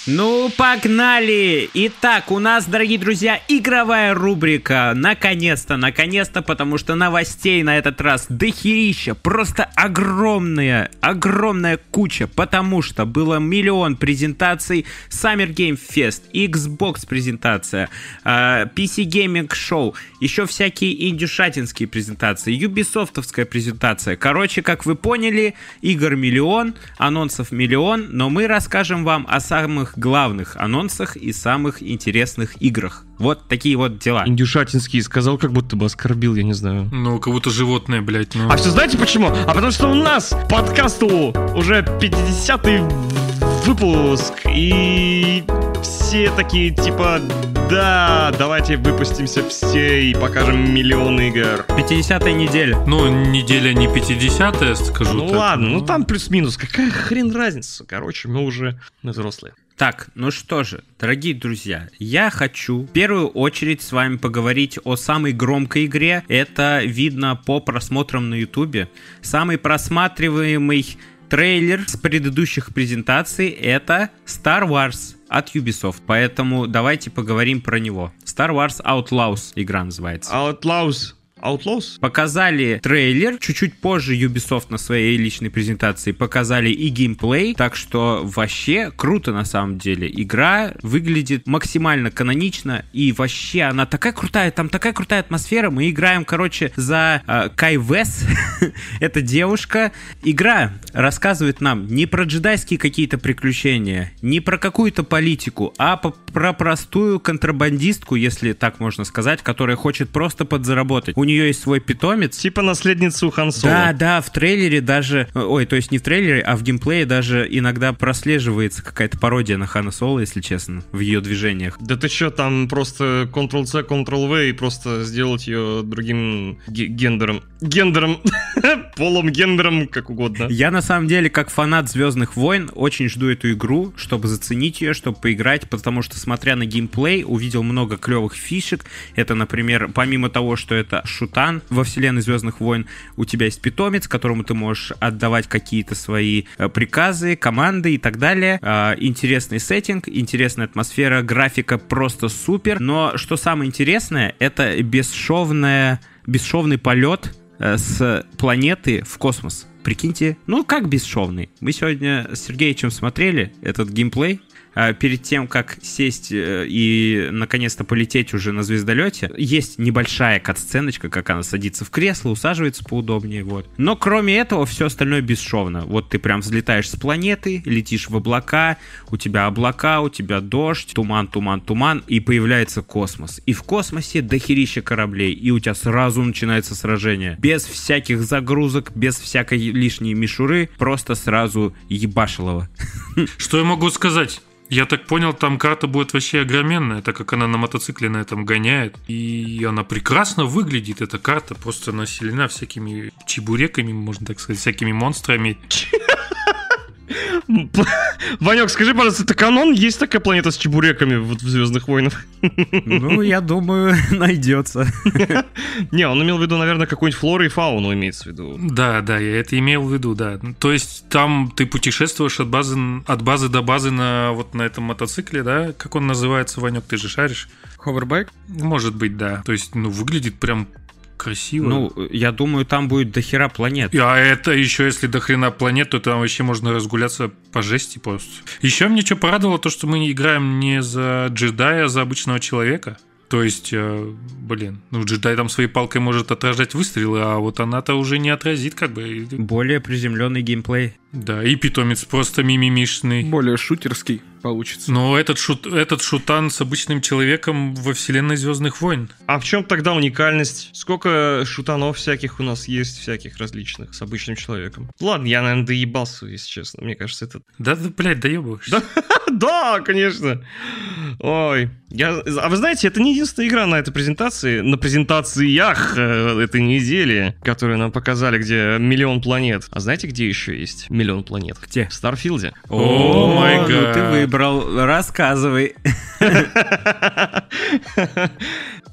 Ну, погнали! Итак, у нас, дорогие друзья, игровая рубрика. Наконец-то, наконец-то, потому что новостей на этот раз дохерища. Просто огромная, огромная куча. Потому что было миллион презентаций. Summer Game Fest, Xbox презентация, э, PC Gaming Show, еще всякие индюшатинские презентации, юбисофтовская презентация. Короче, как вы поняли, игр миллион, анонсов миллион, но мы расскажем вам о самых главных анонсах и самых интересных играх. Вот такие вот дела. Индюшатинский сказал, как будто бы оскорбил, я не знаю. Ну, как будто животное, блядь. Ну. А все знаете почему? А потому что у нас подкасту уже 50-й выпуск, и все такие типа, да, давайте выпустимся все и покажем миллион игр. 50-я неделя. Ну, неделя не 50-я, скажу Ну так. ладно, ну там плюс-минус, какая хрен разница? Короче, мы уже взрослые. Так, ну что же, дорогие друзья, я хочу в первую очередь с вами поговорить о самой громкой игре. Это видно по просмотрам на ютубе. Самый просматриваемый трейлер с предыдущих презентаций это Star Wars от Ubisoft. Поэтому давайте поговорим про него. Star Wars Outlaws игра называется. Outlaws. Outlaws? Показали трейлер, чуть-чуть позже Ubisoft на своей личной презентации показали и геймплей, так что вообще круто на самом деле. Игра выглядит максимально канонично и вообще она такая крутая, там такая крутая атмосфера. Мы играем, короче, за э, Кай Вес, это девушка. Игра рассказывает нам не про джедайские какие-то приключения, не про какую-то политику, а по- про простую контрабандистку, если так можно сказать, которая хочет просто подзаработать. У нее есть свой питомец, Типа наследницу Хан Соло. да, да, в трейлере даже, ой, то есть не в трейлере, а в геймплее даже иногда прослеживается какая-то пародия на Хана Соло, если честно, в ее движениях. Да ты чё, там просто Ctrl-C, Ctrl-V и просто сделать ее другим ге- гендером. Гендером. Полом, гендером, как угодно. Я на самом деле, как фанат Звездных войн, очень жду эту игру, чтобы заценить ее, чтобы поиграть, потому что, смотря на геймплей, увидел много клевых фишек. Это, например, помимо того, что это шутан во вселенной Звездных войн, у тебя есть питомец, которому ты можешь отдавать какие-то свои э, приказы, команды и так далее. А, Интересный сеттинг, интересная атмосфера, графика просто супер. Но что самое интересное, это бесшовная, бесшовный полет с планеты в космос. Прикиньте, ну как бесшовный. Мы сегодня с Сергеевичем смотрели этот геймплей. А, Перед тем, как сесть э, и наконец-то полететь уже на звездолете, есть небольшая кат-сценочка, как она садится в кресло, усаживается поудобнее, вот. Но кроме этого, все остальное бесшовно. Вот ты прям взлетаешь с планеты, летишь в облака, у тебя облака, у тебя дождь, туман, туман, туман, и появляется космос. И в космосе дохерища кораблей, и у тебя сразу начинается сражение. Без всяких загрузок, без всякой лишней мишуры, просто сразу ебашилово. Что я могу сказать? Я так понял, там карта будет вообще огроменная, так как она на мотоцикле на этом гоняет. И она прекрасно выглядит, эта карта, просто населена всякими чебуреками, можно так сказать, всякими монстрами. Ванек, скажи, пожалуйста, это канон? Есть такая планета с чебуреками вот в Звездных войнах? Ну, я думаю, найдется. Не, он имел в виду, наверное, какую-нибудь флору и фауну имеется в виду. Да, да, я это имел в виду, да. То есть там ты путешествуешь от базы, от базы до базы на вот на этом мотоцикле, да? Как он называется, Ванек, ты же шаришь? Ховербайк? Может быть, да. То есть, ну, выглядит прям красиво. Ну, я думаю, там будет дохера планет. А это еще если до хрена планет, то там вообще можно разгуляться по жести просто. Еще мне что порадовало, то, что мы играем не за джедая, а за обычного человека. То есть э, блин, ну джедай там своей палкой может отражать выстрелы, а вот она-то уже не отразит как бы. Более приземленный геймплей. Да, и питомец просто мимимишный. Более шутерский получится. Но этот, шут, этот шутан с обычным человеком во вселенной Звездных войн. А в чем тогда уникальность? Сколько шутанов всяких у нас есть, всяких различных, с обычным человеком? Ладно, я, наверное, доебался, если честно. Мне кажется, это... Да, да блядь, доебываешься. Да, конечно. Ой. Я... А вы знаете, это не единственная игра на этой презентации, на презентациях э, этой недели, которые нам показали, где миллион планет. А знаете, где еще есть миллион планет? Где? В Старфилде. О май ну ты гад. выбрал. Рассказывай.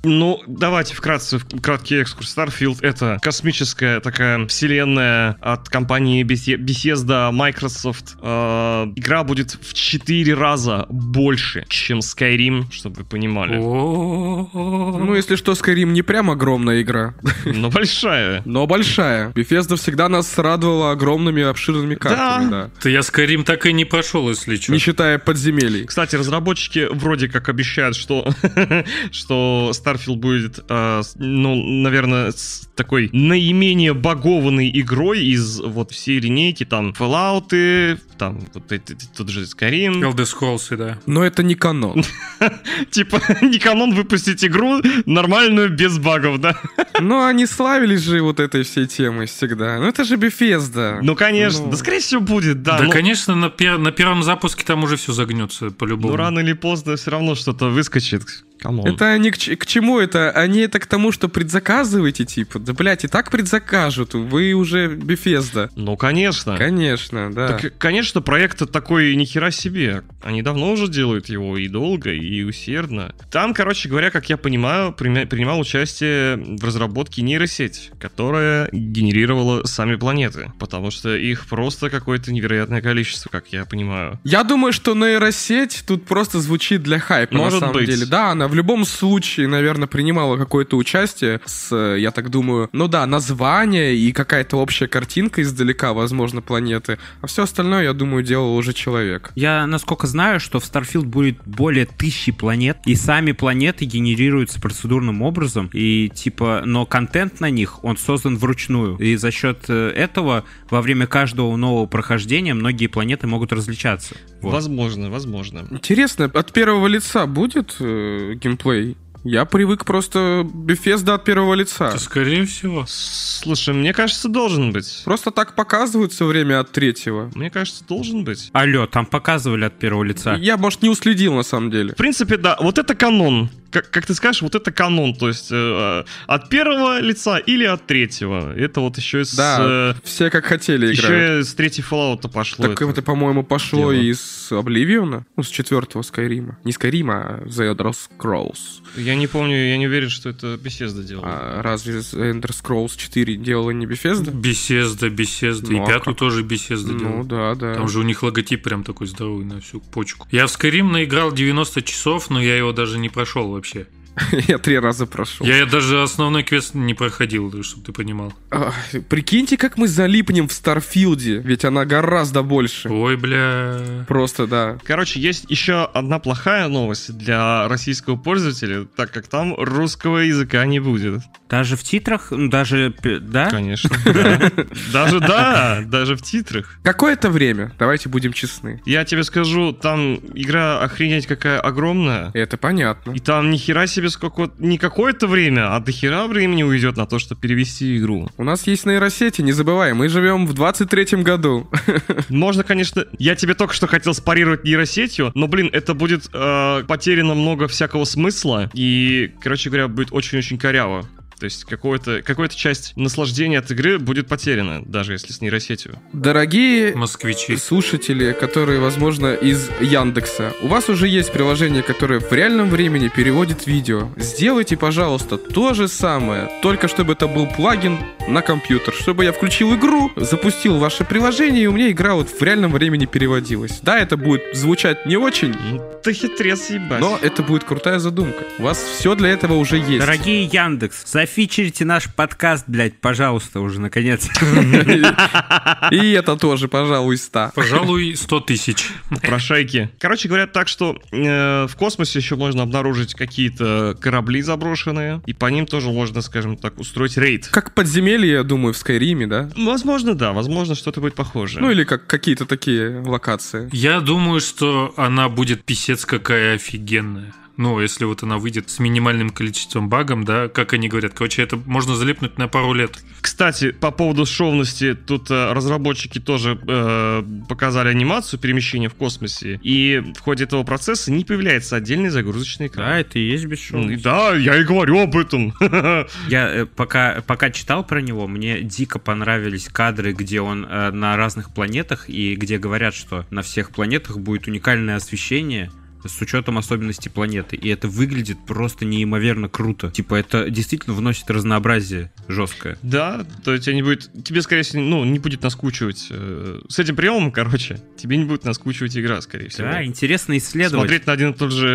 Ну, давайте вкратце, в- краткий экскурс. Starfield — это космическая такая вселенная от компании Bethesda Microsoft. Э, игра будет в 4 раза больше, чем Skyrim, чтобы вы понимали. О, Ну, если что, Skyrim не прям огромная игра, Но большая. но большая. Bethesda всегда нас радовала огромными обширными картами, да. Да я Skyrim так и не прошел, если что. Не считая подземелий. Кстати, разработчики вроде как обещают, что, что Starfield будет, э, ну, наверное, с такой наименее багованной игрой из вот всей линейки, там, Fallout, там, вот эти, тот же Skyrim. Elder Scrolls, да. Но это не канон. Типа, не канон выпустить игру нормальную, без багов, да? Но они славились же вот этой всей темой всегда. Ну это же Bethesda. Ну, конечно. Ну. Скорее всего, будет, да. Да, ну, конечно, на, пер- на первом запуске там уже все загнется по-любому. ну, рано или поздно все равно что-то выскочит. Come on. Это они к, к чему это? Они это к тому, что предзаказываете, типа. Да, блядь, и так предзакажут. Это же Bethesda. Ну, конечно. Конечно, да. Так, конечно, проект такой ни хера себе. Они давно уже делают его и долго, и усердно. Там, короче говоря, как я понимаю, принимал участие в разработке нейросеть, которая генерировала сами планеты. Потому что их просто какое-то невероятное количество, как я понимаю. Я думаю, что нейросеть тут просто звучит для хайпа, Может на самом быть. деле. Да, она в любом случае, наверное, принимала какое-то участие с, э, я так думаю, ну да, название и какая-то общая картинка издалека, возможно, планеты. А все остальное, я думаю, делал уже человек. Я, насколько знаю, что в Starfield будет более тысячи планет, и сами планеты генерируются процедурным образом, и типа, но контент на них, он создан вручную, и за счет э, этого во время каждого нового прохождения многие планеты могут различаться. Вот. Возможно, возможно. Интересно, от первого лица будет э, геймплей? Я привык просто Bethesda от первого лица. Да, скорее всего. Слушай, мне кажется, должен быть. Просто так показывают все время от третьего. Мне кажется, должен быть. Алло, там показывали от первого лица. Я, может, не уследил на самом деле. В принципе, да, вот это канон. Как, как ты скажешь, вот это канон. То есть э, от первого лица или от третьего. Это вот еще из... Да, все как хотели играют. еще из третьей Fallout пошло. Так это. это, по-моему, пошло дело. из Обливиона, ну, с четвертого Скайрима. Не Скайрима, а The Elder Scrolls. Я не помню, я не уверен, что это Bethesda делала. А разве The Elder Scrolls 4 делала не Bethesda? Беседа, беседа. Ну, и а пятую как? тоже беседа Ну, делал. да, да. Там же у них логотип прям такой здоровый на всю почку. Я в Skyrim наиграл 90 часов, но я его даже не прошел вообще. Я три раза прошел. Я даже основной квест не проходил, чтобы ты понимал. Ах, Прикиньте, как мы залипнем в Старфилде, ведь она гораздо больше. Ой, бля. Просто, да. Короче, есть еще одна плохая новость для российского пользователя, так как там русского языка не будет. Даже в титрах, ну, даже, да? Конечно. да. Даже да, даже в титрах. Какое-то время, давайте будем честны. Я тебе скажу, там игра охренеть какая огромная. Это понятно. И там ни хера себе сколько... Не какое-то время, а до хера времени уйдет на то, чтобы перевести игру. У нас есть нейросети, не забывай, мы живем в 23-м году. Можно, конечно... Я тебе только что хотел спарировать нейросетью, но, блин, это будет э, потеряно много всякого смысла. И, короче говоря, будет очень-очень коряво. То есть какое-то, какая-то часть наслаждения от игры будет потеряна, даже если с нейросетью. Дорогие Москвичи. слушатели, которые, возможно, из Яндекса, у вас уже есть приложение, которое в реальном времени переводит видео. Сделайте, пожалуйста, то же самое, только чтобы это был плагин на компьютер, чтобы я включил игру, запустил ваше приложение, и у меня игра вот в реальном времени переводилась. Да, это будет звучать не очень, М, Ты хитрец, ебать. но это будет крутая задумка. У вас все для этого уже есть. Дорогие Яндекс, зафиксируйте зафичерите наш подкаст, блядь, пожалуйста, уже, наконец. И это тоже, пожалуй, 100. Пожалуй, 100 тысяч. Прошайки. Короче, говорят так, что э, в космосе еще можно обнаружить какие-то корабли заброшенные, и по ним тоже можно, скажем так, устроить рейд. Как подземелье, я думаю, в Скайриме, да? Возможно, да, возможно, что-то будет похоже. Ну или как какие-то такие локации. Я думаю, что она будет писец какая офигенная. Ну, если вот она выйдет с минимальным количеством багом, да, как они говорят, короче, это можно залепнуть на пару лет. Кстати, по поводу шовности, тут э, разработчики тоже э, показали анимацию перемещения в космосе, и в ходе этого процесса не появляется отдельный загрузочный экран. Да, это и есть бесшовность. Да, я и говорю об этом. Я э, пока, пока читал про него, мне дико понравились кадры, где он э, на разных планетах, и где говорят, что на всех планетах будет уникальное освещение, с учетом особенностей планеты. И это выглядит просто неимоверно круто. Типа, это действительно вносит разнообразие жесткое. Да, то есть тебе будет, тебе, скорее всего, ну, не будет наскучивать. э, С этим приемом, короче, тебе не будет наскучивать игра, скорее всего. Да, интересно исследовать. Смотреть на один и тот же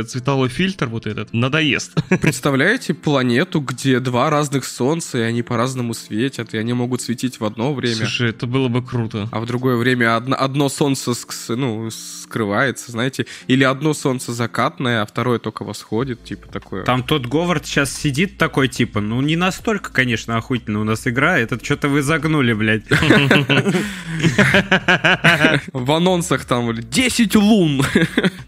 э, цветовой фильтр вот этот надоест. Представляете планету, где два разных солнца, и они по-разному светят, и они могут светить в одно время, Слушай, это было бы круто. а в другое время одно, одно солнце ск- ну, скрывается, знаете, или одно солнце закатное, а второе только восходит, типа такое. Там тот Говард сейчас сидит такой, типа, ну не настолько, конечно, охуительно у нас игра, этот что-то вы загнули, блядь. В анонсах там 10 лун,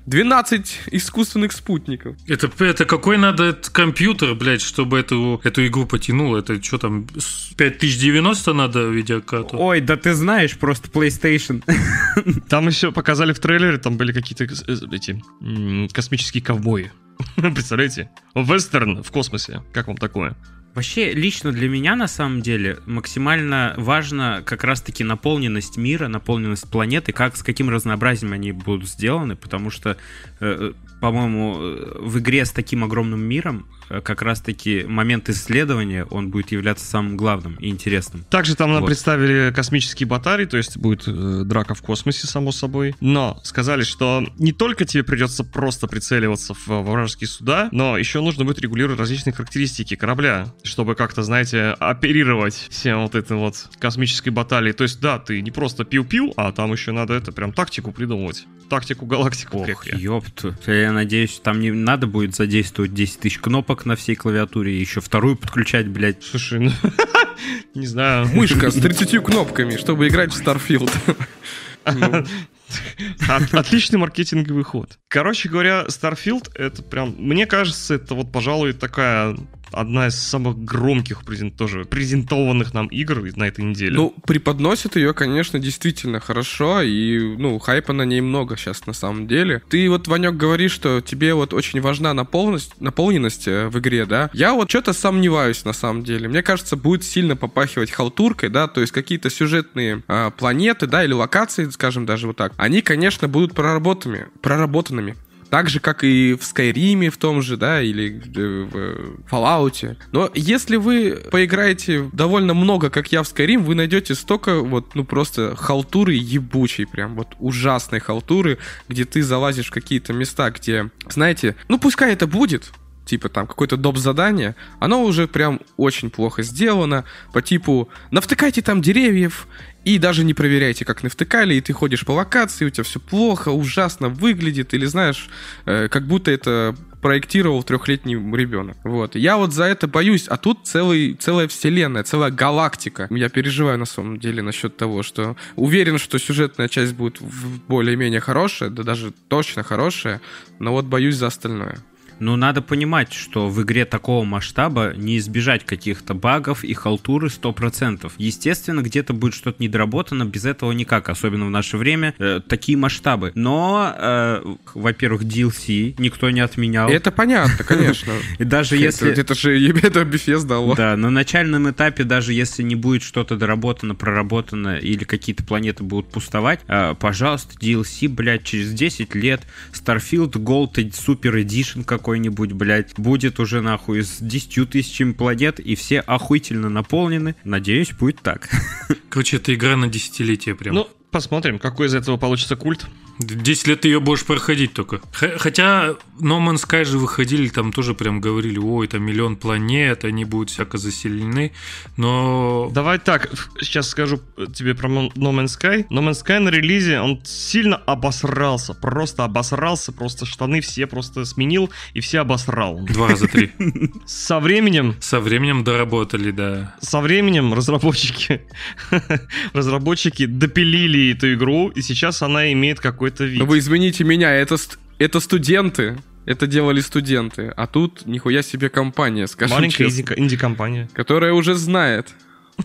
12 искусственных спутников. Это, это какой надо компьютер, блядь, чтобы эту, эту игру потянул? Это что там, с 5090 надо видеокарту? Ой, да ты знаешь, просто PlayStation. Там еще показали в трейлере, там были какие-то э, эти космические ковбои. Представляете? Вестерн в космосе. Как вам такое? Вообще, лично для меня, на самом деле, максимально важно как раз-таки наполненность мира, наполненность планеты, как, с каким разнообразием они будут сделаны, потому что, э, по-моему, э, в игре с таким огромным миром э, как раз-таки момент исследования, он будет являться самым главным и интересным. Также там нам Вот. представили космические батареи, то есть будет э, драка в космосе, само собой. Но сказали, что не только тебе придется просто прицеливаться в, во вражеские суда, но еще нужно будет регулировать различные характеристики корабля, чтобы как-то, знаете, оперировать всем вот этой вот космической баталией. То есть, да, ты не просто пил-пил, а там еще надо это прям тактику придумывать. Тактику галактику. Ох, ёпту. Я надеюсь, там не надо будет задействовать 10 тысяч кнопок на всей клавиатуре, еще вторую подключать, блядь. Слушай, ну... Не знаю. Мышка с 30 кнопками, чтобы играть в Starfield. От- Отличный маркетинговый ход. Короче говоря, Starfield это прям, мне кажется, это вот, пожалуй, такая одна из самых громких презент, тоже презентованных нам игр на этой неделе. Ну, преподносит ее, конечно, действительно хорошо, и, ну, хайпа на ней много сейчас на самом деле. Ты вот, Ванек, говоришь, что тебе вот очень важна наполненность, наполненность э, в игре, да? Я вот что-то сомневаюсь на самом деле. Мне кажется, будет сильно попахивать халтуркой, да, то есть какие-то сюжетные а, планеты, да, или локации, скажем даже вот так, они, конечно, будут проработанными, проработанными. Так же, как и в Скайриме в том же, да, или э, в Fallout. Но если вы поиграете довольно много, как я в Skyrim, вы найдете столько вот, ну просто халтуры ебучей, прям вот ужасной халтуры, где ты залазишь в какие-то места, где, знаете, ну пускай это будет, типа там какое-то доп. задание, оно уже прям очень плохо сделано, по типу навтыкайте там деревьев и даже не проверяйте, как навтыкали, и ты ходишь по локации, у тебя все плохо, ужасно выглядит, или знаешь, э, как будто это проектировал трехлетний ребенок. Вот. Я вот за это боюсь, а тут целый, целая вселенная, целая галактика. Я переживаю на самом деле насчет того, что уверен, что сюжетная часть будет более-менее хорошая, да даже точно хорошая, но вот боюсь за остальное. Ну, надо понимать, что в игре такого масштаба не избежать каких-то багов и халтуры 100%. Естественно, где-то будет что-то недоработано, без этого никак, особенно в наше время, э, такие масштабы. Но, э, во-первых, DLC никто не отменял. Это понятно, конечно. И даже если... Это, же это Bethesda, алло. Да, на начальном этапе, даже если не будет что-то доработано, проработано, или какие-то планеты будут пустовать, а, пожалуйста, DLC, блядь, через 10 лет Starfield Gold Super Edition какой-нибудь, блядь, будет уже нахуй с 10 тысячами планет, и все охуительно наполнены. Надеюсь, будет так. Короче, это игра на десятилетие прям. Ну, посмотрим, какой из этого получится культ. 10 лет ты ее будешь проходить только. Хотя No Man's Sky же выходили, там тоже прям говорили, ой, там миллион планет, они будут всяко заселены. Но Давай так, сейчас скажу тебе про No Man's Sky. No Man's Sky на релизе, он сильно обосрался, просто обосрался, просто штаны все просто сменил и все обосрал. два раза три. Со временем, Со временем доработали, да. со временем разработчики, разработчики допилили эту игру, и сейчас она имеет какой-то вид. Ну вы извините меня, это, это студенты. Это делали студенты. А тут нихуя себе компания, скажем Маленькая честно, инди- инди-компания. которая уже знает.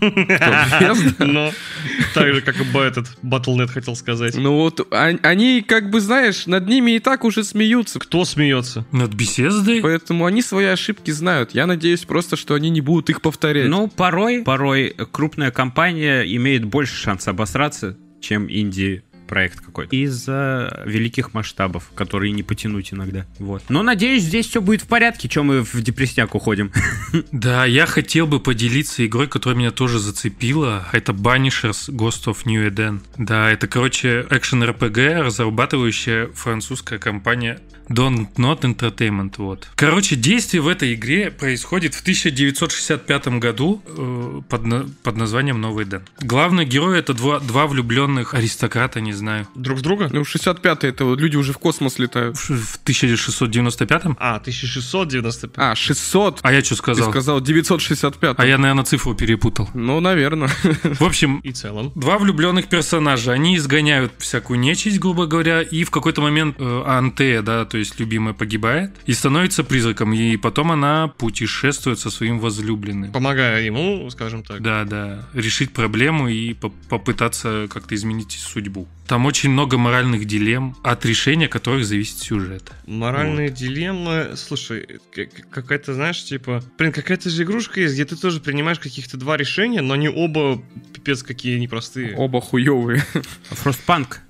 Но так же, как и этот Battle.net хотел сказать. Ну вот, а- они, как бы, знаешь, над ними и так уже смеются. Кто смеется? Над беседой? Поэтому они свои ошибки знают. Я надеюсь просто, что они не будут их повторять. Ну, порой, порой крупная компания имеет больше шанс обосраться, чем инди проект какой-то. Из-за великих масштабов, которые не потянуть иногда. Вот. Но надеюсь, здесь все будет в порядке, чем мы в депресняк уходим. Да, я хотел бы поделиться игрой, которая меня тоже зацепила. Это Banishers Ghost of New Eden. Да, это, короче, экшен RPG, разрабатывающая французская компания Don't Not Entertainment. Вот. Короче, действие в этой игре происходит в 1965 году э, под, под названием Новый Эден. Главный герой это два, два влюбленных аристократа, не знаю. Друг друга? Ну, 65-й, это вот люди уже в космос летают. В в 1695 А, 1695. А, 600. А я что Ты сказал? сказал 965. А я, наверное, цифру перепутал. Ну, наверное. В общем, И целом. Два влюбленных персонажа, они изгоняют всякую нечисть, грубо говоря, и в какой-то момент э, Антея, да, то есть любимая погибает и становится призраком, и потом она путешествует со своим возлюбленным. Помогая ему, скажем так. Да, да, решить проблему и по- попытаться как-то изменить судьбу. Там очень много моральных дилемм, от решения которых зависит сюжет. Моральные дилеммы. Слушай, какая-то, знаешь, типа... Блин, какая-то же игрушка есть, где ты тоже принимаешь каких-то два решения, но они оба пипец какие непростые. Оба хуевые. Фростпанк.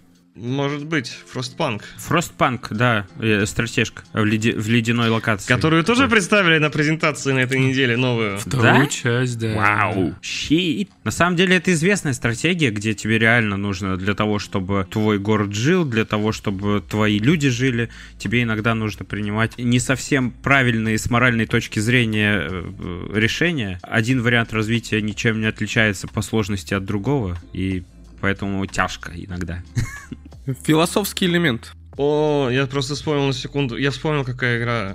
Может быть, Frostpunk. Фростпанк, да, э, стратежка в, леди- в ледяной локации. Которую тоже представили на презентации на этой неделе новую. Вторую Да? часть, да. Вау. Щит. На самом деле это известная стратегия, где тебе реально нужно для того, чтобы твой город жил, для того, чтобы твои люди жили, тебе иногда нужно принимать не совсем правильные с моральной точки зрения э, э, решения. Один вариант развития ничем не отличается по сложности от другого, и поэтому тяжко иногда. Философский элемент. О, я просто вспомнил на секунду. Я вспомнил, какая игра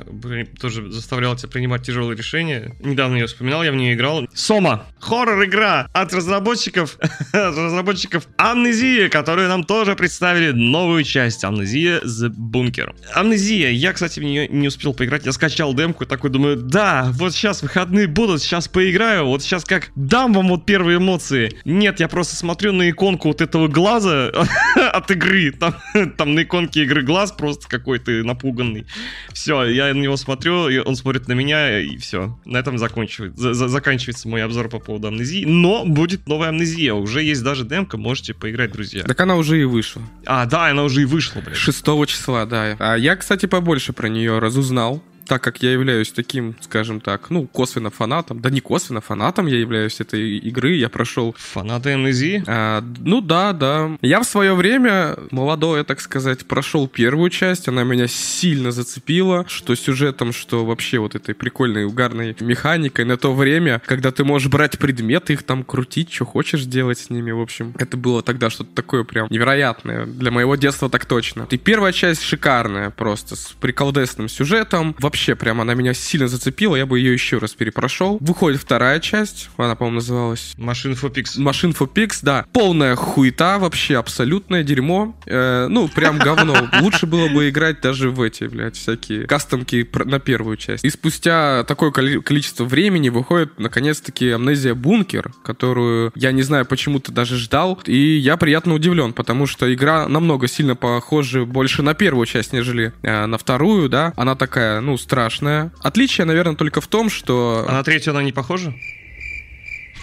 тоже заставляла тебя принимать тяжелые решения. Недавно ее вспоминал, я в нее играл. Сома. Хоррор-игра от разработчиков, от разработчиков Амнезия, которые нам тоже представили новую часть Амнезия The Bunker. Амнезия. Я, кстати, в нее не успел поиграть. Я скачал демку и такой думаю, да, вот сейчас выходные будут, сейчас поиграю, вот сейчас как дам вам вот первые эмоции. Нет, я просто смотрю на иконку вот этого глаза от игры. Там, там на иконке игры глаз просто какой-то напуганный. Все, я на него смотрю, и он смотрит на меня, и все. На этом заканчивается, за- за- заканчивается мой обзор по поводу амнезии. Но будет новая амнезия. Уже есть даже демка, можете поиграть, друзья. Так она уже и вышла. А, да, она уже и вышла, блядь. 6 числа, да. А я, кстати, побольше про нее разузнал. Так как я являюсь таким, скажем так, ну, косвенно фанатом, да не косвенно фанатом я являюсь этой игры, я прошел Фанаты амнезии? А, ну да, да. Я в свое время, молодое, так сказать, прошел первую часть. Она меня сильно зацепила, что сюжетом, что вообще вот этой прикольной угарной механикой на то время, когда ты можешь брать предметы, их там крутить, что хочешь делать с ними. В общем, это было тогда что-то такое прям невероятное. Для моего детства так точно. И первая часть шикарная просто, с приколдесным сюжетом. Вообще, прям она меня сильно зацепила, я бы ее еще раз перепрошел. Выходит вторая часть, она, по-моему, называлась Машин Фопикс. Машин for Pix, да. Полная хуета вообще, абсолютное дерьмо. Э, ну, прям говно. Лучше было бы играть даже в эти, блядь, всякие кастомки на первую часть. И спустя такое коли- количество времени выходит, наконец-таки, Амнезия Бункер, которую я не знаю, почему-то даже ждал. И я приятно удивлен, потому что игра намного сильно похожа больше на первую часть, нежели э, на вторую, да. Она такая, ну, страшная. Отличие, наверное, только в том, что... А на третью она не похожа?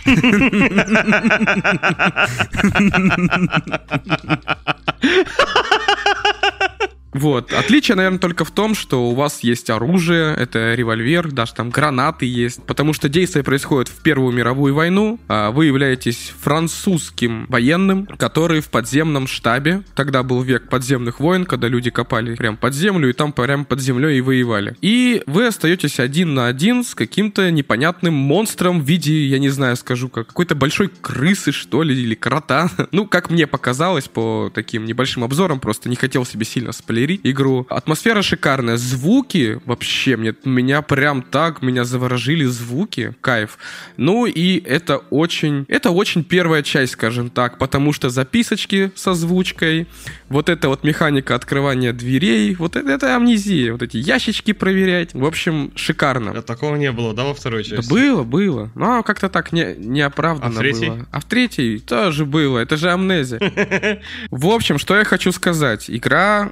Вот. Отличие, наверное, только в том, что у вас есть оружие, это револьвер, даже там гранаты есть. Потому что действие происходит в Первую мировую войну. а Вы являетесь французским военным, который в подземном штабе. Тогда был век подземных войн, когда люди копали прям под землю, и там прям под землей и воевали. И вы остаетесь один на один с каким-то непонятным монстром в виде, я не знаю, скажу, как какой-то большой крысы, что ли, или крота. Ну, как мне показалось по таким небольшим обзорам, просто не хотел себе сильно спойлерить игру. Атмосфера шикарная. Звуки вообще мне, меня прям так, меня заворожили звуки. Кайф. Ну и это очень, это очень первая часть, скажем так, потому что записочки с озвучкой, вот эта вот механика открывания дверей, вот это, это амнезия, вот эти ящички проверять. В общем, шикарно. А Такого не было, да, во второй Да части? было, было. Но как-то так не, неоправданно А в третьей? было. А в третьей тоже было. Это же амнезия. В общем, что я хочу сказать. Игра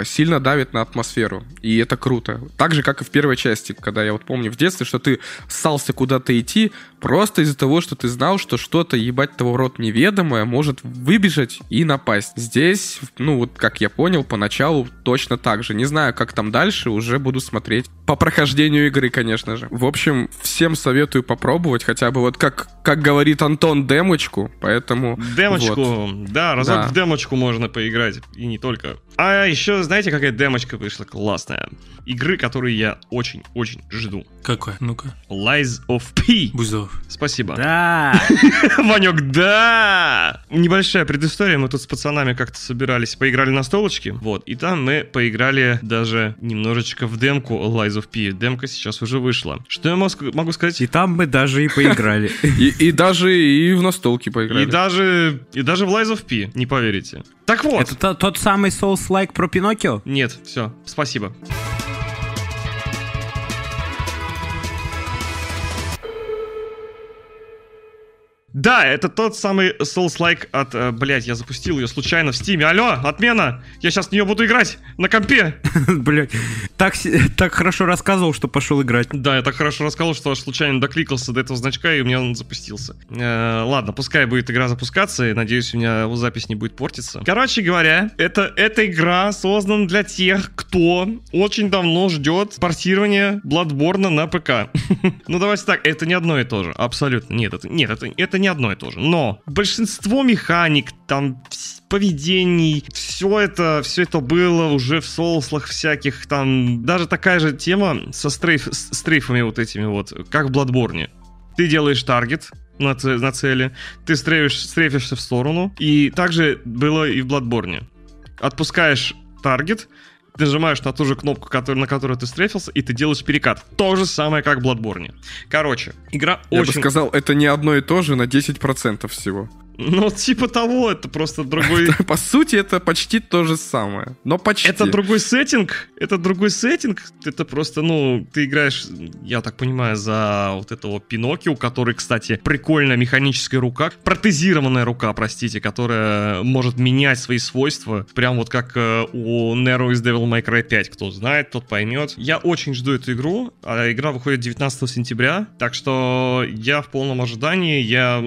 э, сильно давит на атмосферу. И это круто. Так же, как и в первой части, когда я вот помню в детстве, что ты ссался куда-то идти, просто из-за того, что ты знал, что что-то, ебать того рот неведомое, может выбежать и напасть. Здесь, ну вот как я понял, поначалу точно так же. Не знаю, как там дальше, уже буду смотреть. По прохождению игры, конечно же. В общем, всем советую попробовать, хотя бы вот как, как говорит Антон, демочку, поэтому... Демочку, вот. да, разок Да. в демочку можно поиграть, и не только. А еще, знаете, какая демочка вышла классная? Игры, которые я очень-очень жду. Какой? Ну-ка, Lies of P. будь здоров. Спасибо. Да. Ванек, да! Небольшая предыстория. Мы тут с пацанами как-то собирались, поиграли на столочке. Вот. И там мы поиграли даже немножечко в демку Lies of P. Демка сейчас уже вышла. Что я мог- могу сказать? И там мы даже и поиграли. И, даже и в настолки поиграли. И даже, и даже в Lies of P, не поверите. Так вот. Это то- тот самый Souls-like про Пиноккио? Нет, все, спасибо. Да, это тот самый Souls-like от... Э, блять, я запустил ее случайно в Стиме. Алло, отмена! Я сейчас в нее буду играть на компе. Блять, так, так хорошо рассказывал, что пошел играть. Да, я так хорошо рассказал, что аж случайно докликался до этого значка, и у меня он запустился. Э, ладно, пускай будет игра запускаться, и надеюсь, у меня запись не будет портиться. Короче говоря, это, эта игра создана для тех, кто очень давно ждет портирования Bloodborne на ПК. Ну, давайте так, это не одно и то же. Абсолютно. Нет, это, нет, это, это не одно и то же. Но большинство механик, там, поведений, все это, все это было уже в соуслах всяких, там, даже такая же тема со стрейф, с стрейфами вот этими вот, как в Bloodborne. Ты делаешь таргет, на, ц- на цели, ты стрейфишь, стрейфишься в сторону, и также было и в Bloodborne. Отпускаешь таргет, нажимаешь на ту же кнопку, который- на которую ты стрейфился, и ты делаешь перекат. То же самое, как в Bloodborne. Короче, игра Я очень... бы сказал, это не одно и то же на 10% всего. Ну, типа того, это просто другой... По сути, это почти то же самое. Но почти. Это другой сеттинг, это другой сеттинг, это просто, ну, ты играешь, я так понимаю, за вот этого Пиноккио, который, кстати, прикольная механическая рука, протезированная рука, простите, которая может менять свои свойства, прям вот как э, у Nero из Devil May Cry 5, кто знает, тот поймет. Я очень жду эту игру, а игра выходит 19 сентября, так что я в полном ожидании, я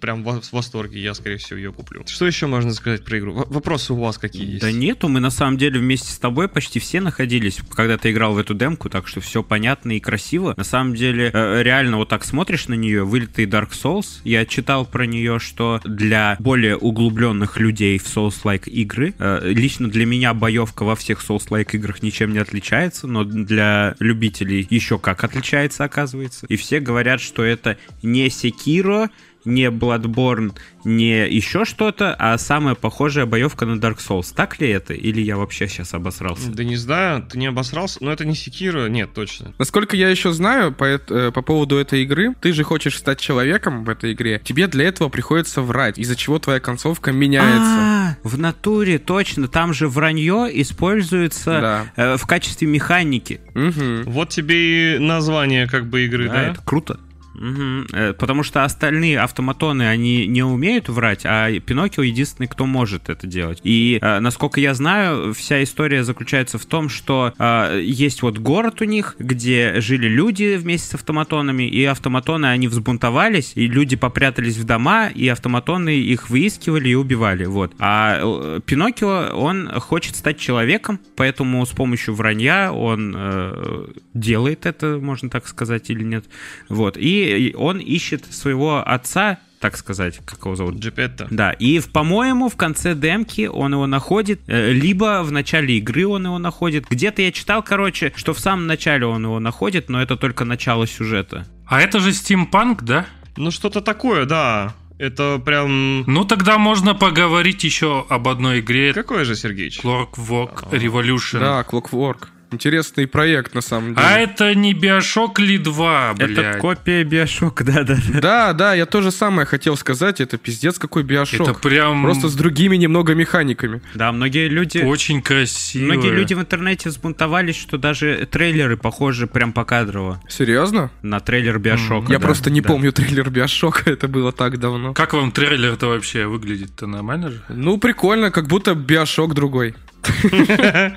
прям в в восторге, я, скорее всего, ее куплю. Что еще можно сказать про игру? Вопросы у вас какие есть? Да нету, мы на самом деле вместе с тобой почти все находились, когда ты играл в эту демку, так что все понятно и красиво. На самом деле, э, реально вот так смотришь на нее, вылитый Dark Souls. Я читал про нее, что для более углубленных людей в Souls-like игры, э, лично для меня боевка во всех Souls-like играх ничем не отличается, но для любителей еще как отличается, оказывается. И все говорят, что это не Sekiro, не Bloodborne, не еще что-то, а самая похожая боевка на Dark Souls. Так ли это? Или я вообще сейчас обосрался? Да не знаю, ты не обосрался, но это не Секира, нет, точно. Насколько я еще знаю по, э, по поводу этой игры, ты же хочешь стать человеком в этой игре. Тебе для этого приходится врать, из-за чего твоя концовка меняется. А, в натуре, точно. Там же вранье используется Да. э, в качестве механики. Мгм. Вот тебе и название как бы игры, Да, да? это круто. Э, Потому что остальные автоматоны, они не умеют врать, а Пиноккио единственный, кто может это делать. И, э, насколько я знаю, вся история заключается в том, что э, есть вот город у них, где жили люди вместе с автоматонами, и автоматоны, они взбунтовались, и люди попрятались в дома, и автоматоны их выискивали и убивали, вот. А э, Пиноккио, он хочет стать человеком, поэтому с помощью вранья он э, делает это, можно так сказать, или нет. Вот. И он ищет своего отца, так сказать, как его зовут? Джепетто. Да, и, в- по-моему, в конце демки он его находит, э, либо в начале игры он его находит. Где-то я читал, короче, что в самом начале он его находит, но это только начало сюжета. А это же стимпанк, да? Ну, что-то такое, да. Это прям... Ну тогда можно поговорить еще об одной игре. Какой же, Сергеич? Clockwork Revolution. Да, Clockwork. Интересный проект, на самом деле. А это не Биошок ли 2, Это блядь? копия Биошока, да-да-да. Да, да, я тоже самое хотел сказать. Это пиздец какой биошок. Это прям Просто с другими немного механиками. Да, многие люди... очень красиво. Многие люди в интернете взбунтовались, что даже трейлеры похожи прям покадрово Серьезно? на трейлер Биошока. Я да, просто не да. помню трейлер биошока, это было так давно. Как вам трейлер-то вообще выглядит-то нормально же? Ну, прикольно, как будто биошок другой.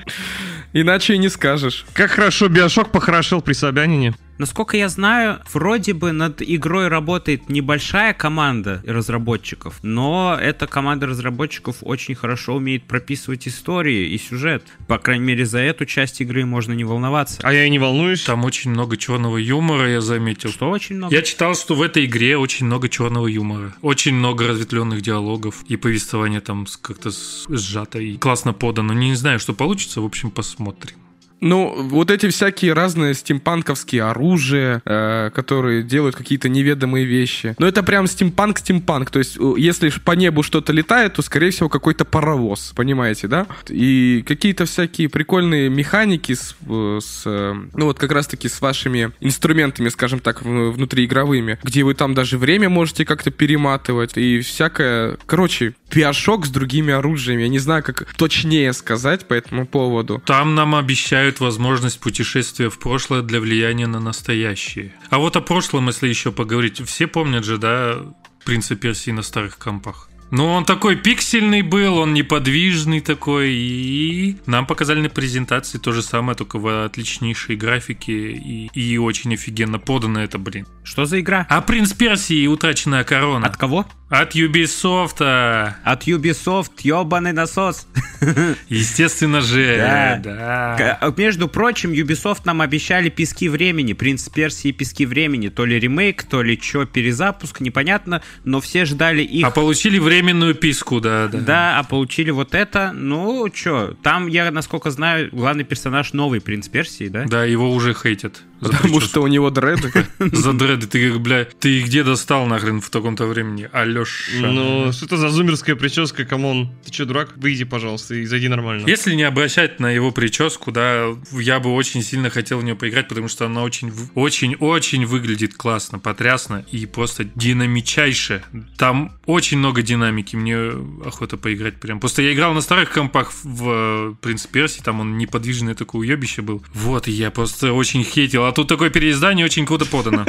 Иначе и не скажешь. Как хорошо Биошок похорошел при Собянине. Насколько я знаю, вроде бы над игрой работает небольшая команда разработчиков, но эта команда разработчиков очень хорошо умеет прописывать истории и сюжет. По крайней мере, за эту часть игры можно не волноваться. А я и не волнуюсь. Там очень много черного юмора, я заметил. Что очень много. Я читал, что в этой игре очень много черного юмора. Очень много разветвленных диалогов. И повествование там с- как-то сжато и классно подано. Не знаю, что получится. В общем, посмотрим. Ну, вот эти всякие разные стимпанковские оружия, э, которые делают какие-то неведомые вещи. Но это прям стимпанк-стимпанк. То есть, если по небу что-то летает, то, скорее всего, какой-то паровоз. Понимаете, да? И какие-то всякие прикольные механики с, с, э, ну, вот как раз-таки с вашими инструментами, скажем так, внутриигровыми, где вы там даже время можете как-то перематывать и всякое... Короче, BioShock с другими оружиями. Я не знаю, как точнее сказать по этому поводу. Там нам обещают возможность путешествия в прошлое для влияния на настоящее. А вот о прошлом, если еще поговорить. Все помнят же, да, принца Персии на старых компах. Ну, он такой пиксельный был, он неподвижный такой, и нам показали на презентации то же самое, только в отличнейшей графике и, и очень офигенно подано это, блин. Что за игра? А принц Персии и утраченная корона. От кого? От Ubisoft. От Ubisoft, ебаный насос. Естественно же. Да. да. А, Между прочим, Ubisoft нам обещали пески времени, Принц Персии и пески времени. То ли ремейк, то ли что, перезапуск, непонятно, но все ждали их. А получили временную писку, да, да. Да, а получили вот это. Ну, чё, там, я, насколько знаю, главный персонаж новый принц Персии, да? Да, его уже хейтят. Потому что у него дреды. За дреды. Ты, как, бля, ты их где достал нахрен в таком-то времени? Алёша. Ну, что это за зумерская прическа, come on? Ты че, дурак? Выйди, пожалуйста, и зайди нормально. Если не обращать на его прическу, да, я бы очень сильно хотел в нее поиграть, потому что она очень, в- очень-очень выглядит классно, потрясно и просто динамичайше. Там очень много динамики, мне охота поиграть прям. Просто я играл на старых компах в Принц Персии, там он неподвижный такой уебище был. Вот, и я просто очень хейтил. А тут такое переиздание очень круто подано.